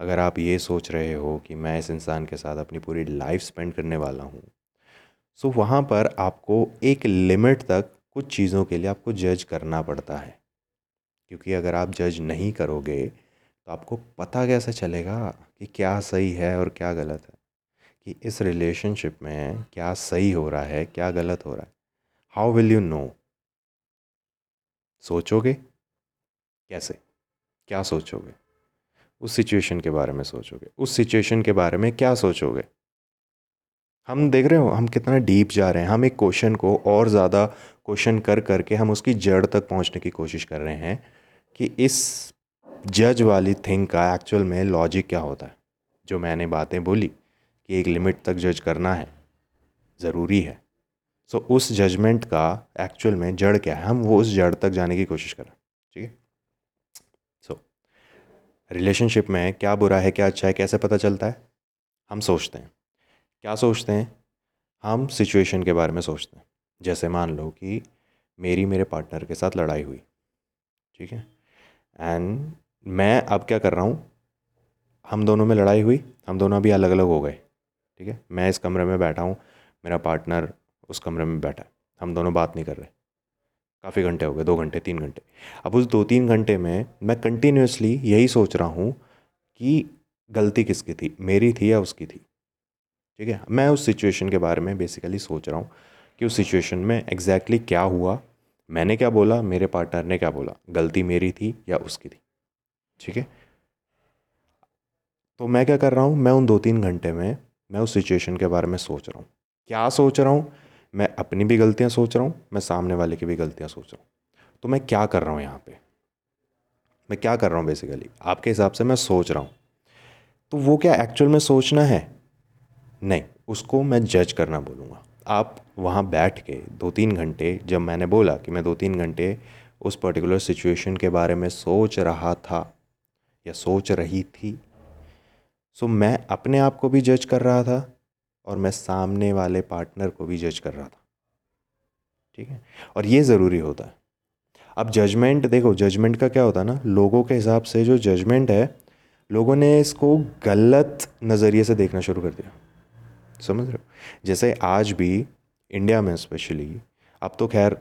अगर आप ये सोच रहे हो कि मैं इस इंसान के साथ अपनी पूरी लाइफ स्पेंड करने वाला हूँ सो वहाँ पर आपको एक लिमिट तक कुछ चीज़ों के लिए आपको जज करना पड़ता है। क्योंकि अगर आप जज नहीं करोगे तो आपको पता कैसे चलेगा कि क्या सही है और क्या गलत है? कि इस रिलेशनशिप में क्या सही हो रहा है, क्या गलत हो रहा है? हाउ विल यू नो सोचोगे? कैसे? क्या सोचोगे? उस सिचुएशन के बारे में सोचोगे। उस सिचुएशन के बारे में क्या सोचोगे? हम देख रहे हो, हम कितना डीप जा रहे हैं। हम एक क्वेश्चन को और ज़्यादा क्वेश्चन कर, करके हम उसकी जड़ तक पहुँचने की कोशिश कर रहे हैं कि इस जज वाली थिंग का एक्चुअल में लॉजिक क्या होता है? जो मैंने बातें बोली कि एक लिमिट तक जज करना है, ज़रूरी है। सो so, उस जजमेंट का एक्चुअल में जड़ क्या है? हम वो उस जड़ तक जाने की कोशिश करें ठीक है? सो रिलेशनशिप में क्या बुरा है क्या अच्छा है कैसे पता चलता है? हम सोचते हैं। क्या सोचते हैं? हम सिचुएशन के बारे में सोचते हैं। जैसे मान लो कि मेरी मेरे पार्टनर के साथ लड़ाई हुई ठीक है? एंड मैं अब क्या कर रहा हूँ? हम दोनों में लड़ाई हुई हम दोनों अभी अलग अलग हो गए ठीक है? मैं इस कमरे में बैठा हूँ मेरा पार्टनर उस कमरे में बैठा है। हम दोनों बात नहीं कर रहे। काफ़ी घंटे हो गए, दो घंटे, तीन घंटे। अब उस दो तीन घंटे में मैं कंटिन्यूसली यही सोच रहा हूँ कि गलती किसकी थी, मेरी थी या उसकी थी? ठीक है? मैं उस सिचुएशन के बारे में बेसिकली सोच रहा हूँ कि उस सिचुएशन में एग्जैक्टली exactly क्या हुआ, मैंने क्या बोला, मेरे पार्टनर ने क्या बोला, गलती मेरी थी या उसकी थी। ठीक है? तो मैं क्या कर रहा हूँ, मैं उन दो तीन घंटे में, मैं उस सिचुएशन के बारे में सोच रहा हूँ। क्या सोच रहा हूँ? मैं अपनी भी गलतियाँ सोच रहा हूँ, मैं सामने वाले की भी गलतियाँ सोच रहा हूँ। तो मैं क्या कर रहा हूँ यहाँ पे? मैं क्या कर रहा हूँ बेसिकली आपके हिसाब से मैं सोच रहा हूँ। तो वो क्या एक्चुअल में सोचना है? नहीं, उसको मैं जज करना बोलूँगा। आप वहाँ बैठ के दो तीन घंटे, जब मैंने बोला कि मैं दो तीन घंटे उस पर्टिकुलर सिचुएशन के बारे में सोच रहा था या सोच रही थी सो मैं अपने आप को भी जज कर रहा था। और मैं सामने वाले पार्टनर को भी जज कर रहा था। ठीक है? और ये ज़रूरी होता है। अब जजमेंट देखो जजमेंट का क्या होता है ना? लोगों के हिसाब से जो जजमेंट है लोगों ने इसको गलत नज़रिए से देखना शुरू कर दिया। समझ रहे हो? जैसे आज भी इंडिया में स्पेशली अब तो खैर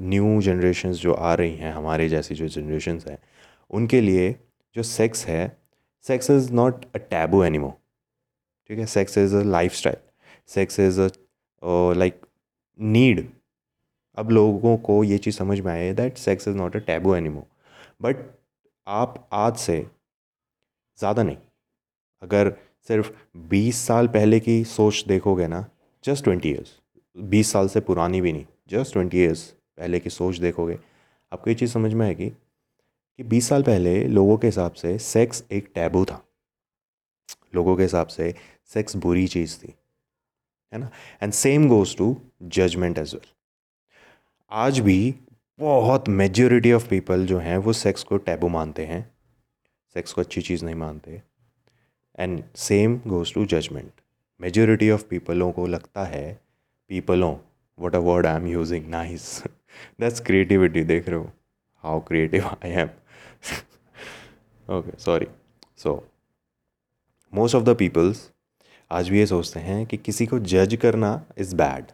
न्यू जनरेशन्स जो आ रही हैं हमारे जैसी जो जनरेशन्स हैं उनके लिए जो सेक्स है sex is not a taboo anymore ठीक है? Sex is a life style sex is a like need अब लोगों को ये चीज़ समझ में आए that sex is not a taboo anymore but आप आज से ज़्यादा नहीं। अगर सिर्फ़ 20 साल पहले की सोच देखोगे ना जस्ट ट्वेंटी ईयर्स बीस साल से पुरानी भी नहीं जस्ट ट्वेंटी ईयर्स पहले की सोच देखोगे, आपको ये चीज़ समझ में आएगी कि बीस साल पहले लोगों के हिसाब से सेक्स एक टैबू था। लोगों के हिसाब से सेक्स बुरी चीज़ थी, है ना? And same goes to judgment as well आज भी बहुत मेजोरिटी ऑफ़ पीपल जो हैं, वो सेक्स को टैबू मानते हैं सेक्स को अच्छी चीज़ नहीं मानते। And same goes to judgment majority of पीपलों को लगता है पीपलों what a word I am using nice that's creativity देख रहे हो how creative I am okay sorry so most of the peoples आज भी ये सोचते हैं कि किसी को जज करना इज़ बैड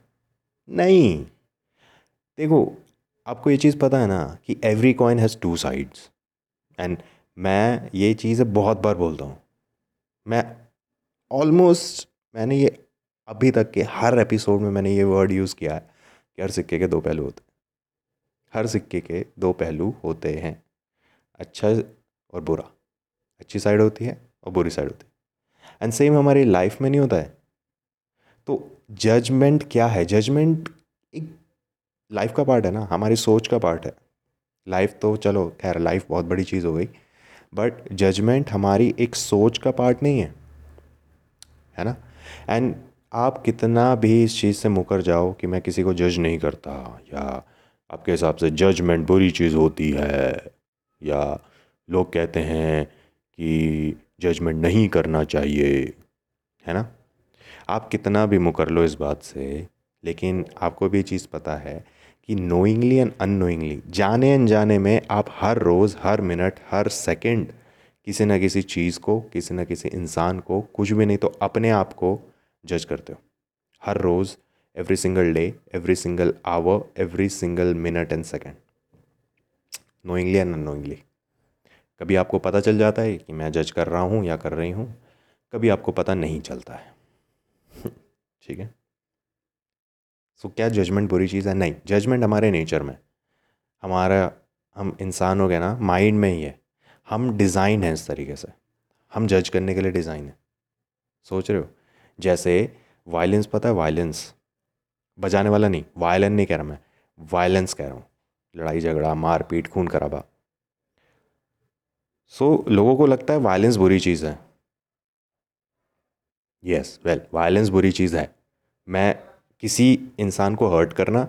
नहीं। देखो, आपको ये चीज़ पता है ना कि every coin has two sides and मैं ये चीज़ बहुत बार बोलता हूँ। मैं ऑलमोस्ट मैंने ये अभी तक के हर एपिसोड में मैंने ये वर्ड यूज़ किया है कि हर सिक्के के दो पहलू होते हैं। हर सिक्के के दो पहलू होते हैं। अच्छा और बुरा। अच्छी साइड होती है और बुरी साइड होती है। एंड सेम हमारी लाइफ में नहीं होता है। तो जजमेंट क्या है? जजमेंट एक लाइफ का पार्ट है ना। हमारी सोच का पार्ट है। लाइफ तो चलो, खैर लाइफ बहुत बड़ी चीज़ हो गई। बट जजमेंट हमारी एक सोच का पार्ट नहीं है। है ना? एंड आप कितना भी इस चीज़ से मुकर जाओ कि मैं किसी को जज नहीं करता, या आपके हिसाब से जजमेंट बुरी चीज़ होती है, या लोग कहते हैं कि जजमेंट नहीं करना चाहिए, है ना? आप कितना भी मुकर लो इस बात से, लेकिन आपको भी चीज़ पता है कि नोइंगली एंड अननोइंगली जाने अनजाने में आप हर रोज़, हर मिनट, हर सेकंड किसी न किसी चीज़ को, किसी न किसी इंसान को, कुछ भी नहीं तो अपने आप को जज करते हो। हर रोज़ every single day every single hour every single minute and second knowingly and unknowingly कभी आपको पता चल जाता है कि मैं जज कर रहा हूँ या कर रही हूँ कभी आपको पता नहीं चलता है। ठीक है? सो so, क्या जजमेंट बुरी चीज़ है? नहीं जजमेंट हमारे नेचर में हमारा हम इंसान हो गए ना माइंड में ही है। हम डिज़ाइन हैं इस तरीके से। हम जज करने के लिए डिज़ाइन है। सोच रहे हो? जैसे वायलेंस पता है? वायलेंस बजाने वाला नहीं वायलन नहीं कह रहा मैं। वायलेंस कह रहा हूँ। लड़ाई झगड़ा मारपीट खून खराबा। सो so, लोगों को लगता है वायलेंस बुरी चीज़ है। यस वेल वायलेंस बुरी चीज़ है। मैं किसी इंसान को हर्ट करना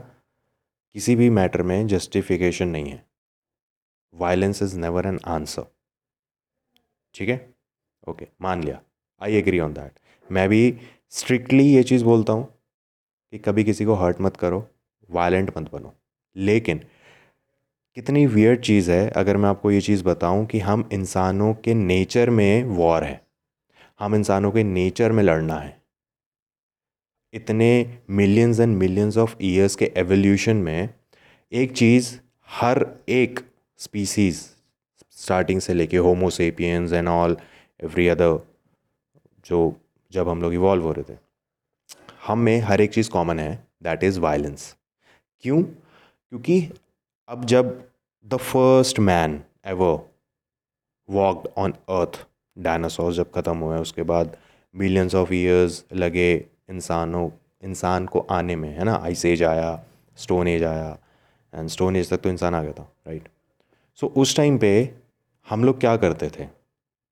किसी भी मैटर में जस्टिफिकेशन नहीं है। Violence is never an answer ठीक है? ओके मान लिया। आई एग्री ऑन दैट मैं भी स्ट्रिक्टली ये चीज़ बोलता हूँ कि कभी किसी को हर्ट मत करो वायलेंट मत बनो। लेकिन कितनी वियर्ड चीज़ है, अगर मैं आपको ये चीज़ बताऊँ कि हम इंसानों के नेचर में वॉर है। हम इंसानों के नेचर में लड़ना है। इतने millions and millions of years के एवोल्यूशन में एक चीज़ हर एक स्पीसीज़ स्टार्टिंग से लेके homo sapiens and all every other जो, जब हम लोग इवॉल्व हो रहे थे। हम में हर एक चीज़ कॉमन है दैट इज़ वायलेंस क्यों? क्योंकि अब जब the first man ever walked on earth dinosaur जब ख़त्म हुए उसके बाद मिलियंस ऑफ़ ईयर्स लगे इंसानों इंसान को आने में है ना? आइस एज आया स्टोन एज आया एंड स्टोन एज तक तो इंसान आ गया था राइट सो so, उस टाइम पे हम लोग क्या करते थे?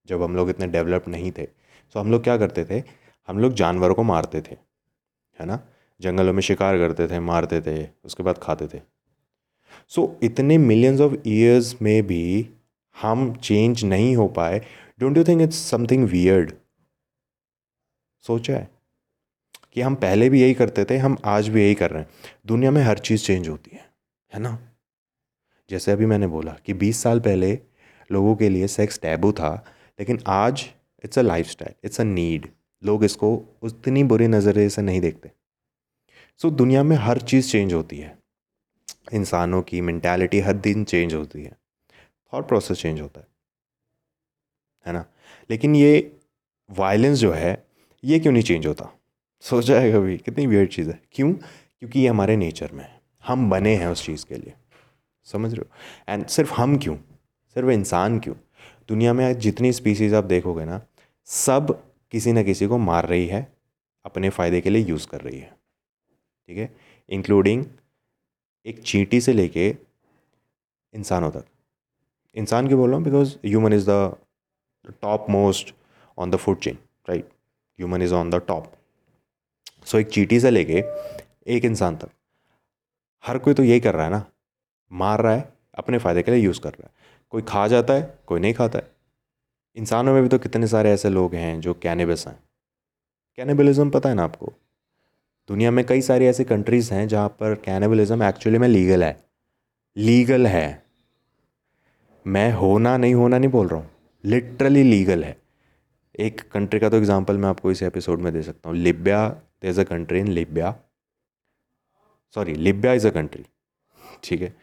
जब हम लोग इतने डेवलप नहीं थे सो so, हम लोग क्या करते थे? हम लोग जानवरों को मारते थे है ना? जंगलों में शिकार करते थे मारते थे उसके बाद खाते थे। सो so, इतने मिलियंस ऑफ़ ईयर्स में भी हम चेंज नहीं हो पाए। Don't you think it's something weird सोचा है कि हम पहले भी यही करते थे हम आज भी यही कर रहे हैं। दुनिया में हर चीज़ चेंज होती है है ना? जैसे अभी मैंने बोला कि 20 साल पहले लोगों के लिए सेक्स टैबू था लेकिन आज it's a life style it's a need लोग इसको उतनी बुरी नज़रे से नहीं देखते। सो so, दुनिया में हर चीज़ चेंज होती है। इंसानों की मैंटेलिटी हर दिन चेंज होती है। थॉट प्रोसेस चेंज होता है। है ना? लेकिन ये वायलेंस जो है, ये क्यों नहीं चेंज होता? सोचा है कभी कितनी वियर्ड चीज़ है। क्यों? क्योंकि ये हमारे नेचर में है। हम बने हैं उस चीज़ के लिए। समझ रहे हो? एंड सिर्फ़ हम क्यों? सिर्फ़ इंसान क्यों? दुनिया में जितनी स्पीसीज़ आप देखोगे ना, सब किसी न किसी को मार रही है, अपने फ़ायदे के लिए यूज़ कर रही है। ठीक है? इंक्लूडिंग एक चींटी से लेके इंसानों तक। इंसान क्यों बोल रहा हूँ? Because human is the top most on the food chain right human is on the top so एक चीटी से लेके एक इंसान तक। हर कोई तो यही कर रहा है ना? मार रहा है, अपने फ़ायदे के लिए यूज़ कर रहा है। कोई खा जाता है, कोई नहीं खाता है। इंसानों में भी तो कितने सारे ऐसे लोग हैं जो कैनिबस हैं। कैनिबलिज्म पता है ना आपको? दुनिया में कई सारी ऐसी कंट्रीज़ हैं जहाँ पर कैनिबलिज़म एक्चुअली में लीगल है। लीगल है। मैं होना नहीं होना नहीं बोल रहा हूँ। लिटरली लीगल है। एक कंट्री का तो एग्जांपल मैं आपको इस एपिसोड में दे सकता हूँ। Libya is a country in Libya sorry Libya is a country ठीक है?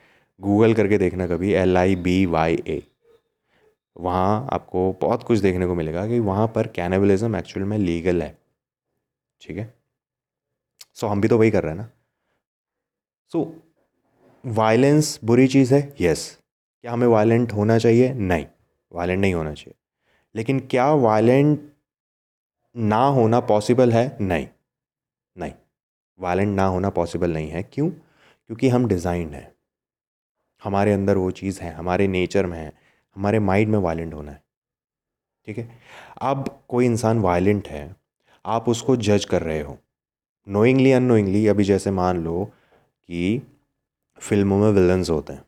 गूगल करके देखना कभी। L I B Y A वहाँ आपको बहुत कुछ देखने को मिलेगा कि वहाँ पर कैनेबलिज्म एक्चुअल में लीगल है। ठीक है? सो हम भी तो वही कर रहे हैं ना। सो वायलेंस बुरी चीज़ है? यस क्या हमें वायलेंट होना चाहिए? नहीं। वायलेंट नहीं होना चाहिए। लेकिन क्या वायलेंट ना होना पॉसिबल है? नहीं। नहीं। वायलेंट ना होना पॉसिबल नहीं है। क्यों? क्योंकि हम डिज़ाइंड हैं। हमारे अंदर वो चीज़ है। हमारे नेचर में है। हमारे माइंड में वायलेंट होना है। ठीक है? अब कोई इंसान वायलेंट है, आप उसको जज कर रहे हो। नोइंगली अनोइंगली अभी जैसे मान लो कि फ़िल्मों में विलन्स होते हैं,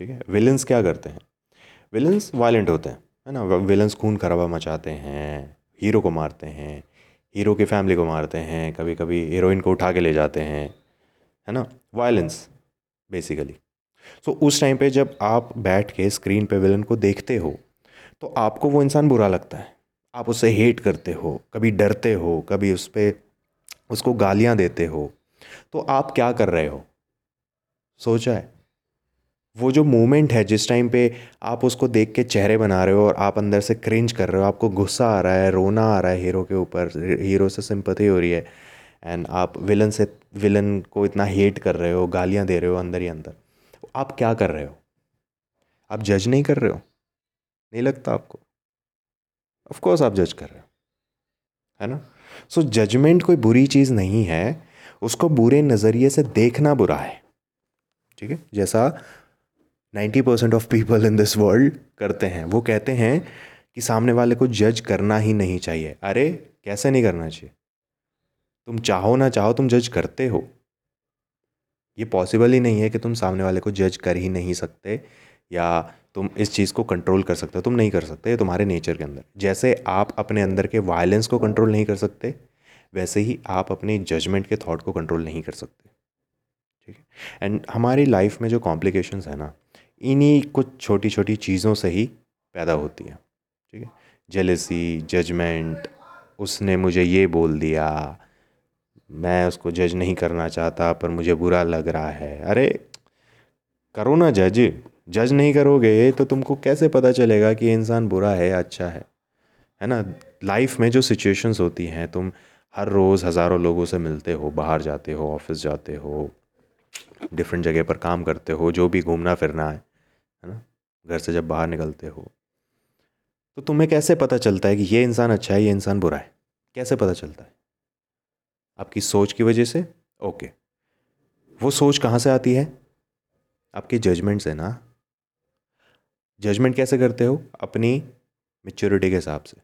ठीक है? विलन्स क्या करते हैं? विलन्स वायलेंट होते हैं, है ना? विलन्स खून खराबा मचाते हैं हीरो को मारते हैं हीरो की फैमिली को मारते हैं कभी कभी हीरोइन को उठा के ले जाते हैं, है ना? वायलेंस बेसिकली सो उस टाइम पे जब आप बैठ के स्क्रीन पे विलन को देखते हो तो आपको वो इंसान बुरा लगता है। आप उससे हेट करते हो, कभी डरते हो, कभी उस पर उसको गालियाँ देते हो तो आप क्या कर रहे हो? सोचा है। वो जो मोमेंट है, जिस टाइम पे आप उसको देख के चेहरे बना रहे हो और आप अंदर से क्रिंज कर रहे हो, आपको गुस्सा आ रहा है, रोना आ रहा है हीरो के ऊपर, हीरो से सिंपति हो रही है एंड आप विलन से विलन को इतना हेट कर रहे हो, गालियाँ दे रहे हो अंदर ही अंदर आप क्या कर रहे हो? आप जज नहीं कर रहे हो? नहीं लगता आपको? ऑफ़ कोर्स आप जज कर रहे हो। है ना? सो जजमेंट कोई बुरी चीज़ नहीं है, उसको बुरे नज़रिए से देखना बुरा है। ठीक है? जैसा ninety percent of people in this world करते हैं। वो कहते हैं कि सामने वाले को जज करना ही नहीं चाहिए। अरे, कैसे नहीं करना चाहिए? तुम चाहो ना चाहो, तुम जज करते हो। ये पॉसिबल ही नहीं है कि तुम सामने वाले को जज कर ही नहीं सकते। या तुम इस चीज़ को कंट्रोल कर सकते हो, तुम नहीं कर सकते, ये तुम्हारे नेचर के अंदर। जैसे आप अपने अंदर के वायलेंस को कंट्रोल नहीं कर सकते, वैसे ही आप अपने जजमेंट के थॉट को कंट्रोल नहीं कर सकते। ठीक है? एंड हमारी लाइफ में जो कॉम्प्लिकेशंस है ना, इन्हीं कुछ छोटी छोटी चीज़ों से ही पैदा होती है। ठीक है? जेलसी जजमेंट उसने मुझे ये बोल दिया, मैं उसको जज नहीं करना चाहता, पर मुझे बुरा लग रहा है। अरे, करो ना जज जज नहीं करोगे तो तुमको कैसे पता चलेगा कि इंसान बुरा है या अच्छा है? है ना? लाइफ में जो सिचुएशंस होती हैं, तुम हर रोज़ हज़ारों लोगों से मिलते हो, बाहर जाते हो ऑफ़िस जाते हो डिफरेंट जगह पर काम करते हो, जो भी घूमना फिरना है है ना? घर से जब बाहर निकलते हो तो तुम्हें कैसे पता चलता है कि ये इंसान अच्छा है, ये इंसान बुरा है? कैसे पता चलता है? आपकी सोच की वजह से? ओके वो सोच कहाँ से आती है? आपके जजमेंट से ना? जजमेंट कैसे करते हो? अपनी मेच्योरिटी के हिसाब से।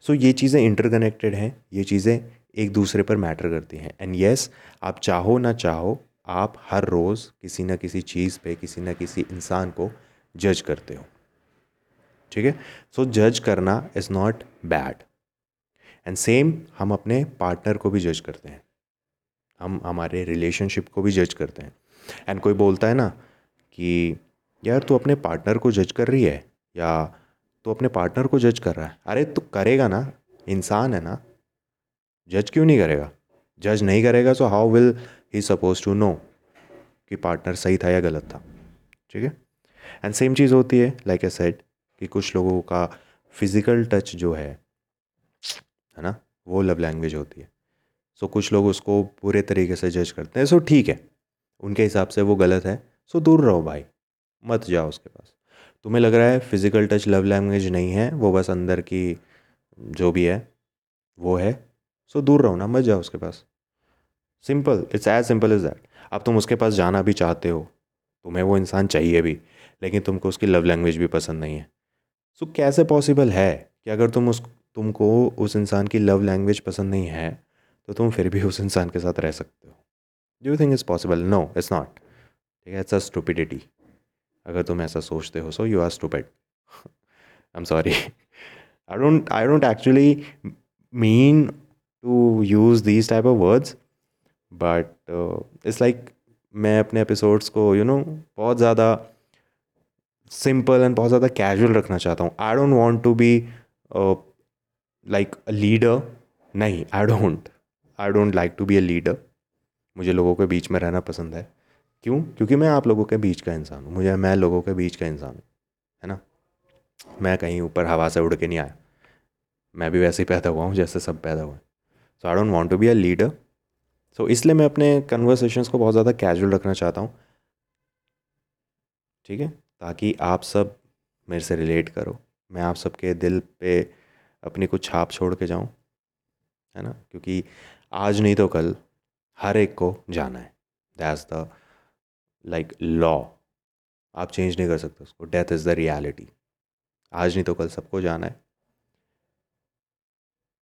सो so, ये चीज़ें इंटरकनेक्टेड हैं ये चीज़ें एक दूसरे पर मैटर करती हैं। एंड येस आप चाहो ना चाहो आप हर रोज़ किसी न किसी चीज़ पे किसी न किसी इंसान को जज करते हो। ठीक है? सो जज करना is not bad and same हम अपने पार्टनर को भी जज करते हैं। हम हमारे रिलेशनशिप को भी जज करते हैं। एंड कोई बोलता है ना कि यार तू अपने पार्टनर को जज कर रही है? या तू अपने पार्टनर को जज कर रहा है? अरे तू करेगा ना? इंसान है ना? जज क्यों नहीं करेगा? जज नहीं करेगा so how will he suppose to know कि पार्टनर सही था या गलत था? ठीक है? एंड सेम चीज़ होती है लाइक ए सेड कि कुछ लोगों का फ़िज़िकल टच जो है है ना? वो लव लैंग्वेज होती है। सो so, कुछ लोग उसको पूरे तरीके से जज करते हैं। सो so, ठीक है। उनके हिसाब से वो गलत है। सो so, दूर रहो भाई। मत जाओ उसके पास। तुम्हें लग रहा है फ़िज़िकल टच लव लैंग्वेज नहीं है वो बस अंदर की जो भी है वो है। सो दूर रहो ना मत जाओ उसके पास। Simple it's as simple is that अब तुम उसके पास जाना भी चाहते हो तुम्हें वो इंसान चाहिए भी लेकिन तुमको उसकी लव लैंग्वेज भी पसंद नहीं है। सो so, कैसे पॉसिबल है कि अगर तुम उस तुमको उस इंसान की लव लैंग्वेज पसंद नहीं है तो तुम फिर भी उस इंसान के साथ रह सकते हो। Do you think is possible no it's not ठीक है इट्स अ स्टूपिडिटी अगर तुम ऐसा सोचते हो so you are stupid I am sorry I don't I don't actually mean to use these type of words but it's like मैं अपने episodes को यू you नो know, बहुत ज़्यादा सिंपल एंड बहुत ज़्यादा कैजुअल रखना चाहता हूँ। I don't want to be like a leader नहीं I don't I don't like to be a leader मुझे लोगों के बीच में रहना पसंद है। क्यों? क्योंकि मैं आप लोगों के बीच का इंसान हूँ। मुझे, मैं लोगों के बीच का इंसान हूँ, है ना? मैं कहीं ऊपर हवा से उड़ के नहीं आया। मैं भी वैसे ही पैदा हुआ हूँ, जैसे सब पैदा हुए so I don't want to be a leader so इसलिए मैं अपने कन्वर्सेशंस को बहुत ज़्यादा कैजुअल रखना चाहता हूँ। ठीक है? ताकि आप सब मेरे से रिलेट करो। मैं आप सबके दिल पे अपनी कुछ छाप छोड़ के जाऊँ, है ना? क्योंकि आज नहीं तो कल हर एक को जाना है। दैट्स द लाइक लॉ आप चेंज नहीं कर सकते उसको. डेथ इज़ द रियलिटी आज नहीं तो कल सबको जाना है.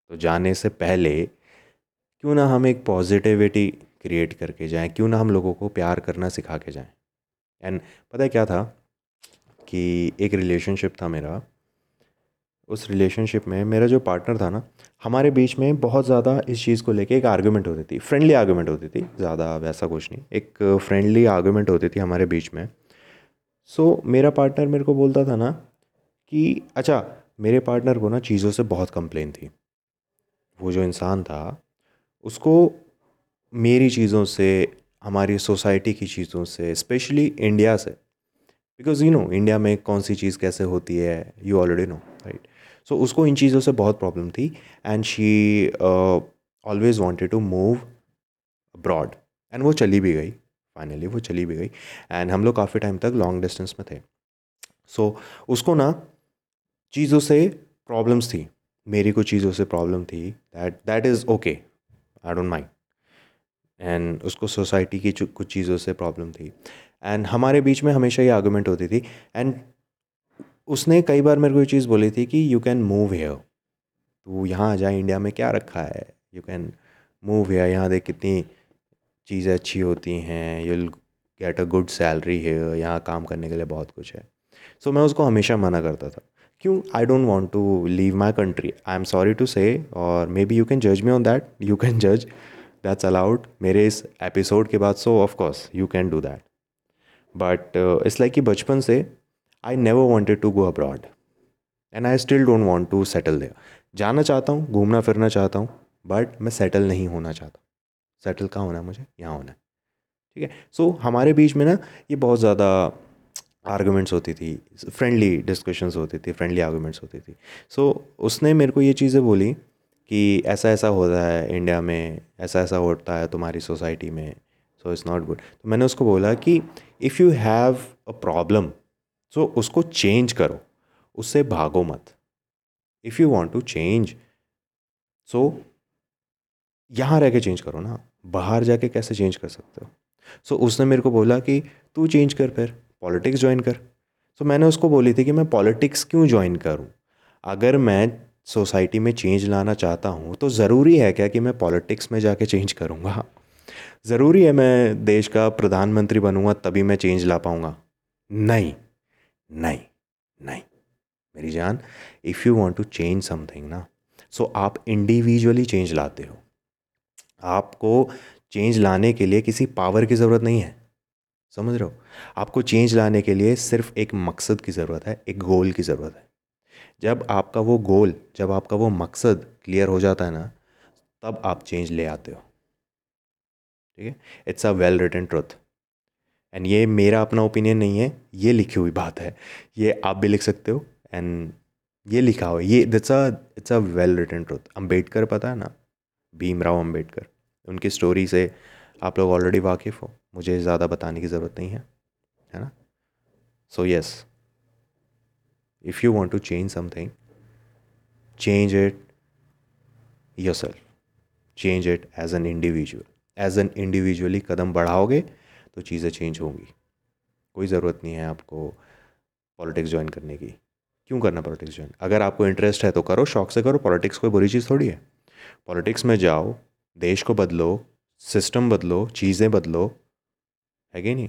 तो जाने से पहले क्यों ना हम एक पॉजिटिविटी क्रिएट करके जाएँ? क्यों ना हम लोगों को प्यार करना सिखा के जाएँ? एंड पता है क्या था कि एक रिलेशनशिप था मेरा उस रिलेशनशिप में मेरा जो पार्टनर था ना हमारे बीच में बहुत ज़्यादा इस चीज़ को लेके एक आर्गुमेंट होती थी। फ्रेंडली आर्गुमेंट होती थी ज़्यादा वैसा कुछ नहीं। एक फ्रेंडली आर्गुमेंट होती थी हमारे बीच में। सो so, मेरा पार्टनर मेरे को बोलता था ना कि अच्छा मेरे पार्टनर को ना चीज़ों से बहुत कंप्लेन थी। वो जो इंसान था उसको मेरी चीज़ों से हमारी सोसाइटी की चीज़ों से स्पेशली इंडिया से बिकॉज़ यू नो इंडिया में कौन सी चीज़ कैसे होती है यू ऑलरेडी नो सो उसको इन चीज़ों से बहुत प्रॉब्लम थी and she always wanted to move abroad and वो चली भी गई फाइनली वो चली भी गई एंड हम लोग काफ़ी टाइम तक लॉन्ग डिस्टेंस में थे सो so, उसको ना चीज़ों से प्रॉब्लम्स थी मेरी कुछ चीज़ों से प्रॉब्लम थी that that is okay I don't mind and उसको सोसाइटी की कुछ चीज़ों से प्रॉब्लम थी एंड हमारे बीच में हमेशा ये आर्गूमेंट होती थी एंड उसने कई बार मेरे को ये चीज़ बोली थी कि यू कैन मूव हेयर तू यहाँ आ जाए इंडिया में क्या रखा है? यू कैन मूव हेयर यहाँ देख कितनी चीज़ें अच्छी होती हैं। You'll get a good salary है यहाँ काम करने के लिए बहुत कुछ है। सो so, मैं उसको हमेशा मना करता था। क्यों? आई don't want to leave my country I am sorry to से और मे बी यू कैन जज me on that you can जज दैट्स अलाउड मेरे इस एपिसोड के बाद so of course you can do that but it's like कि बचपन से I never wanted to go abroad and I still don't want to settle there जाना चाहता हूँ घूमना फिरना चाहता हूँ बट मैं सेटल नहीं होना चाहता। सेटल कहाँ होना है मुझे? यहाँ होना है। ठीक है? सो हमारे बीच में ना ये बहुत ज़्यादा आर्गूमेंट्स होती थी फ्रेंडली डिस्कशंस होती थी फ्रेंडली आर्गूमेंट्स होती थी। सो so, उसने मेरे को ये चीज़ें बोली कि ऐसा ऐसा होता है इंडिया में ऐसा ऐसा होता है तुम्हारी सोसाइटी में सो इट्स नॉट गुड तो मैंने उसको बोला कि if you have a problem so so, उसको चेंज करो। उससे भागो मत। If you want to change so यहाँ रह के चेंज करो ना। बाहर जाके कैसे चेंज कर सकते हो? सो so, उसने मेरे को बोला कि तू चेंज कर फिर पॉलिटिक्स ज्वाइन कर। सो so, मैंने उसको बोली थी कि मैं पॉलिटिक्स क्यों ज्वाइन करूँ? अगर मैं सोसाइटी में चेंज लाना चाहता हूँ तो ज़रूरी है क्या कि मैं पॉलिटिक्स में जाके चेंज करूँगा? ज़रूरी है मैं देश का प्रधानमंत्री बनूँगा तभी मैं चेंज ला पाऊँगा। नहीं। नहीं नहीं। मेरी जान if you want to change something ना सो आप इंडिविजुअली चेंज लाते हो। आपको चेंज लाने के लिए किसी पावर की ज़रूरत नहीं है। समझ रहे हो? आपको चेंज लाने के लिए सिर्फ़ एक मकसद की ज़रूरत है, एक गोल की ज़रूरत है। जब आपका वो गोल जब आपका वो मकसद क्लियर हो जाता है ना, तब आप चेंज ले आते हो। ठीक है? It's a well written truth and ये मेरा अपना ओपिनियन नहीं है, ये लिखी हुई बात है। ये आप भी लिख सकते हो एंड ये लिखा हुआ ये it's a it's a well written truth Ambedkar पता है ना? भीमराव अंबेडकर उनकी स्टोरी से आप लोग ऑलरेडी वाकिफ़ हो। मुझे ज़्यादा बताने की ज़रूरत नहीं है है ना? So yes if you want to change something it yourself change it as an individual as an individually कदम बढ़ाओगे तो चीज़ें चेंज होंगी। कोई ज़रूरत नहीं है आपको पॉलिटिक्स ज्वाइन करने की। क्यों करना पॉलिटिक्स ज्वाइन अगर आपको इंटरेस्ट है तो करो, शौक से करो पॉलिटिक्स कोई बुरी चीज़ थोड़ी है। पॉलिटिक्स में जाओ, देश को बदलो सिस्टम बदलो, चीज़ें बदलो, है कि नहीं?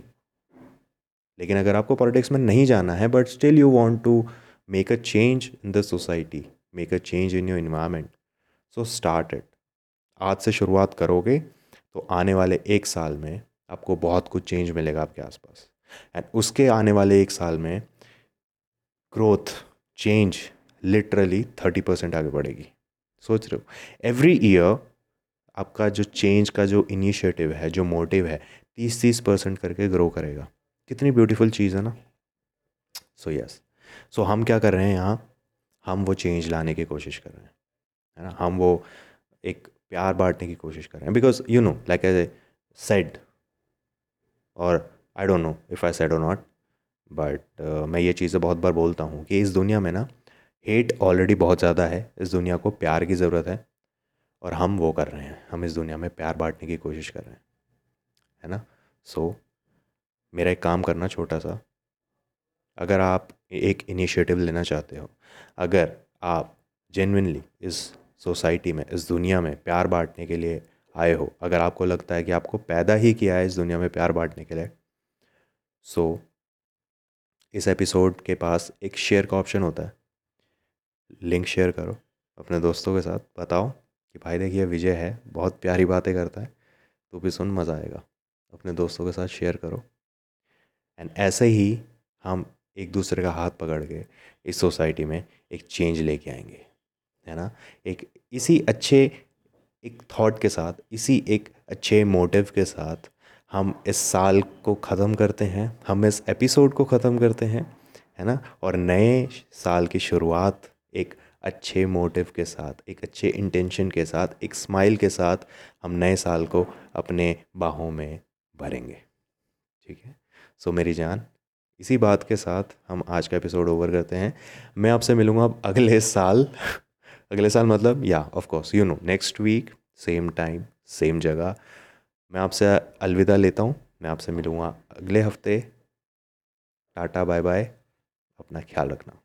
लेकिन अगर आपको पॉलिटिक्स में नहीं जाना है but still you want to make a change in the society make a change in your environment so start it आज से शुरुआत करोगे तो आने वाले एक साल में आपको बहुत कुछ चेंज मिलेगा आपके आसपास। एंड उसके आने वाले एक साल में growth change literally thirty percent आगे बढ़ेगी। सोच रहे हो? एवरी ईयर आपका जो चेंज का जो इनिशिएटिव है, जो मोटिव है तीस तीस परसेंट करके ग्रो करेगा। कितनी ब्यूटीफुल चीज़ है ना? सो यस सो हम क्या कर रहे हैं यहाँ? हम वो चेंज लाने की कोशिश कर रहे हैं। है ना? हम वो एक प्यार बांटने की कोशिश कर रहे हैं। Because you know like as I said or I don't know if I said or not but मैं ये चीज़ें बहुत बार बोलता हूँ कि इस दुनिया में ना हेट ऑलरेडी बहुत ज़्यादा है। इस दुनिया को प्यार की ज़रूरत है और हम वो कर रहे हैं। हम इस दुनिया में प्यार बांटने की कोशिश कर रहे हैं। है ना? सो so, मेरा एक काम करना छोटा सा। अगर आप एक इनिशिएटिव लेना चाहते हो अगर आप जेनविनली इस सोसाइटी में इस दुनिया में प्यार बांटने के लिए आए हो। अगर आपको लगता है कि आपको पैदा ही किया है इस दुनिया में प्यार बांटने के लिए सो so, इस एपिसोड के पास एक शेयर का ऑप्शन होता है। लिंक शेयर करो अपने दोस्तों के साथ बताओ कि भाई देखिए विजय है बहुत प्यारी बातें करता है तो भी सुन मज़ा आएगा। अपने दोस्तों के साथ शेयर करो। एंड ऐसे ही हम एक दूसरे का हाथ पकड़ के इस सोसाइटी में एक चेंज लेके आएँगे है ना? एक इसी अच्छे एक थॉट के साथ, इसी एक अच्छे मोटिव के साथ हम इस साल को ख़त्म करते हैं, हम इस एपिसोड को ख़त्म करते हैं, है ना? और नए साल की शुरुआत एक अच्छे मोटिव के साथ, एक अच्छे इंटेंशन के साथ, एक स्माइल के साथ हम नए साल को अपने बाहों में भरेंगे। ठीक है? सो मेरी जान, इसी बात के साथ हम आज का एपिसोड ओवर करते हैं। मैं आपसे मिलूँगा अगले साल। अगले साल मतलब या of course you know next week same time, same जगह। मैं आपसे अलविदा लेता हूँ। मैं आपसे मिलूँगा अगले हफ़्ते। टाटा बाय बाय अपना ख्याल रखना।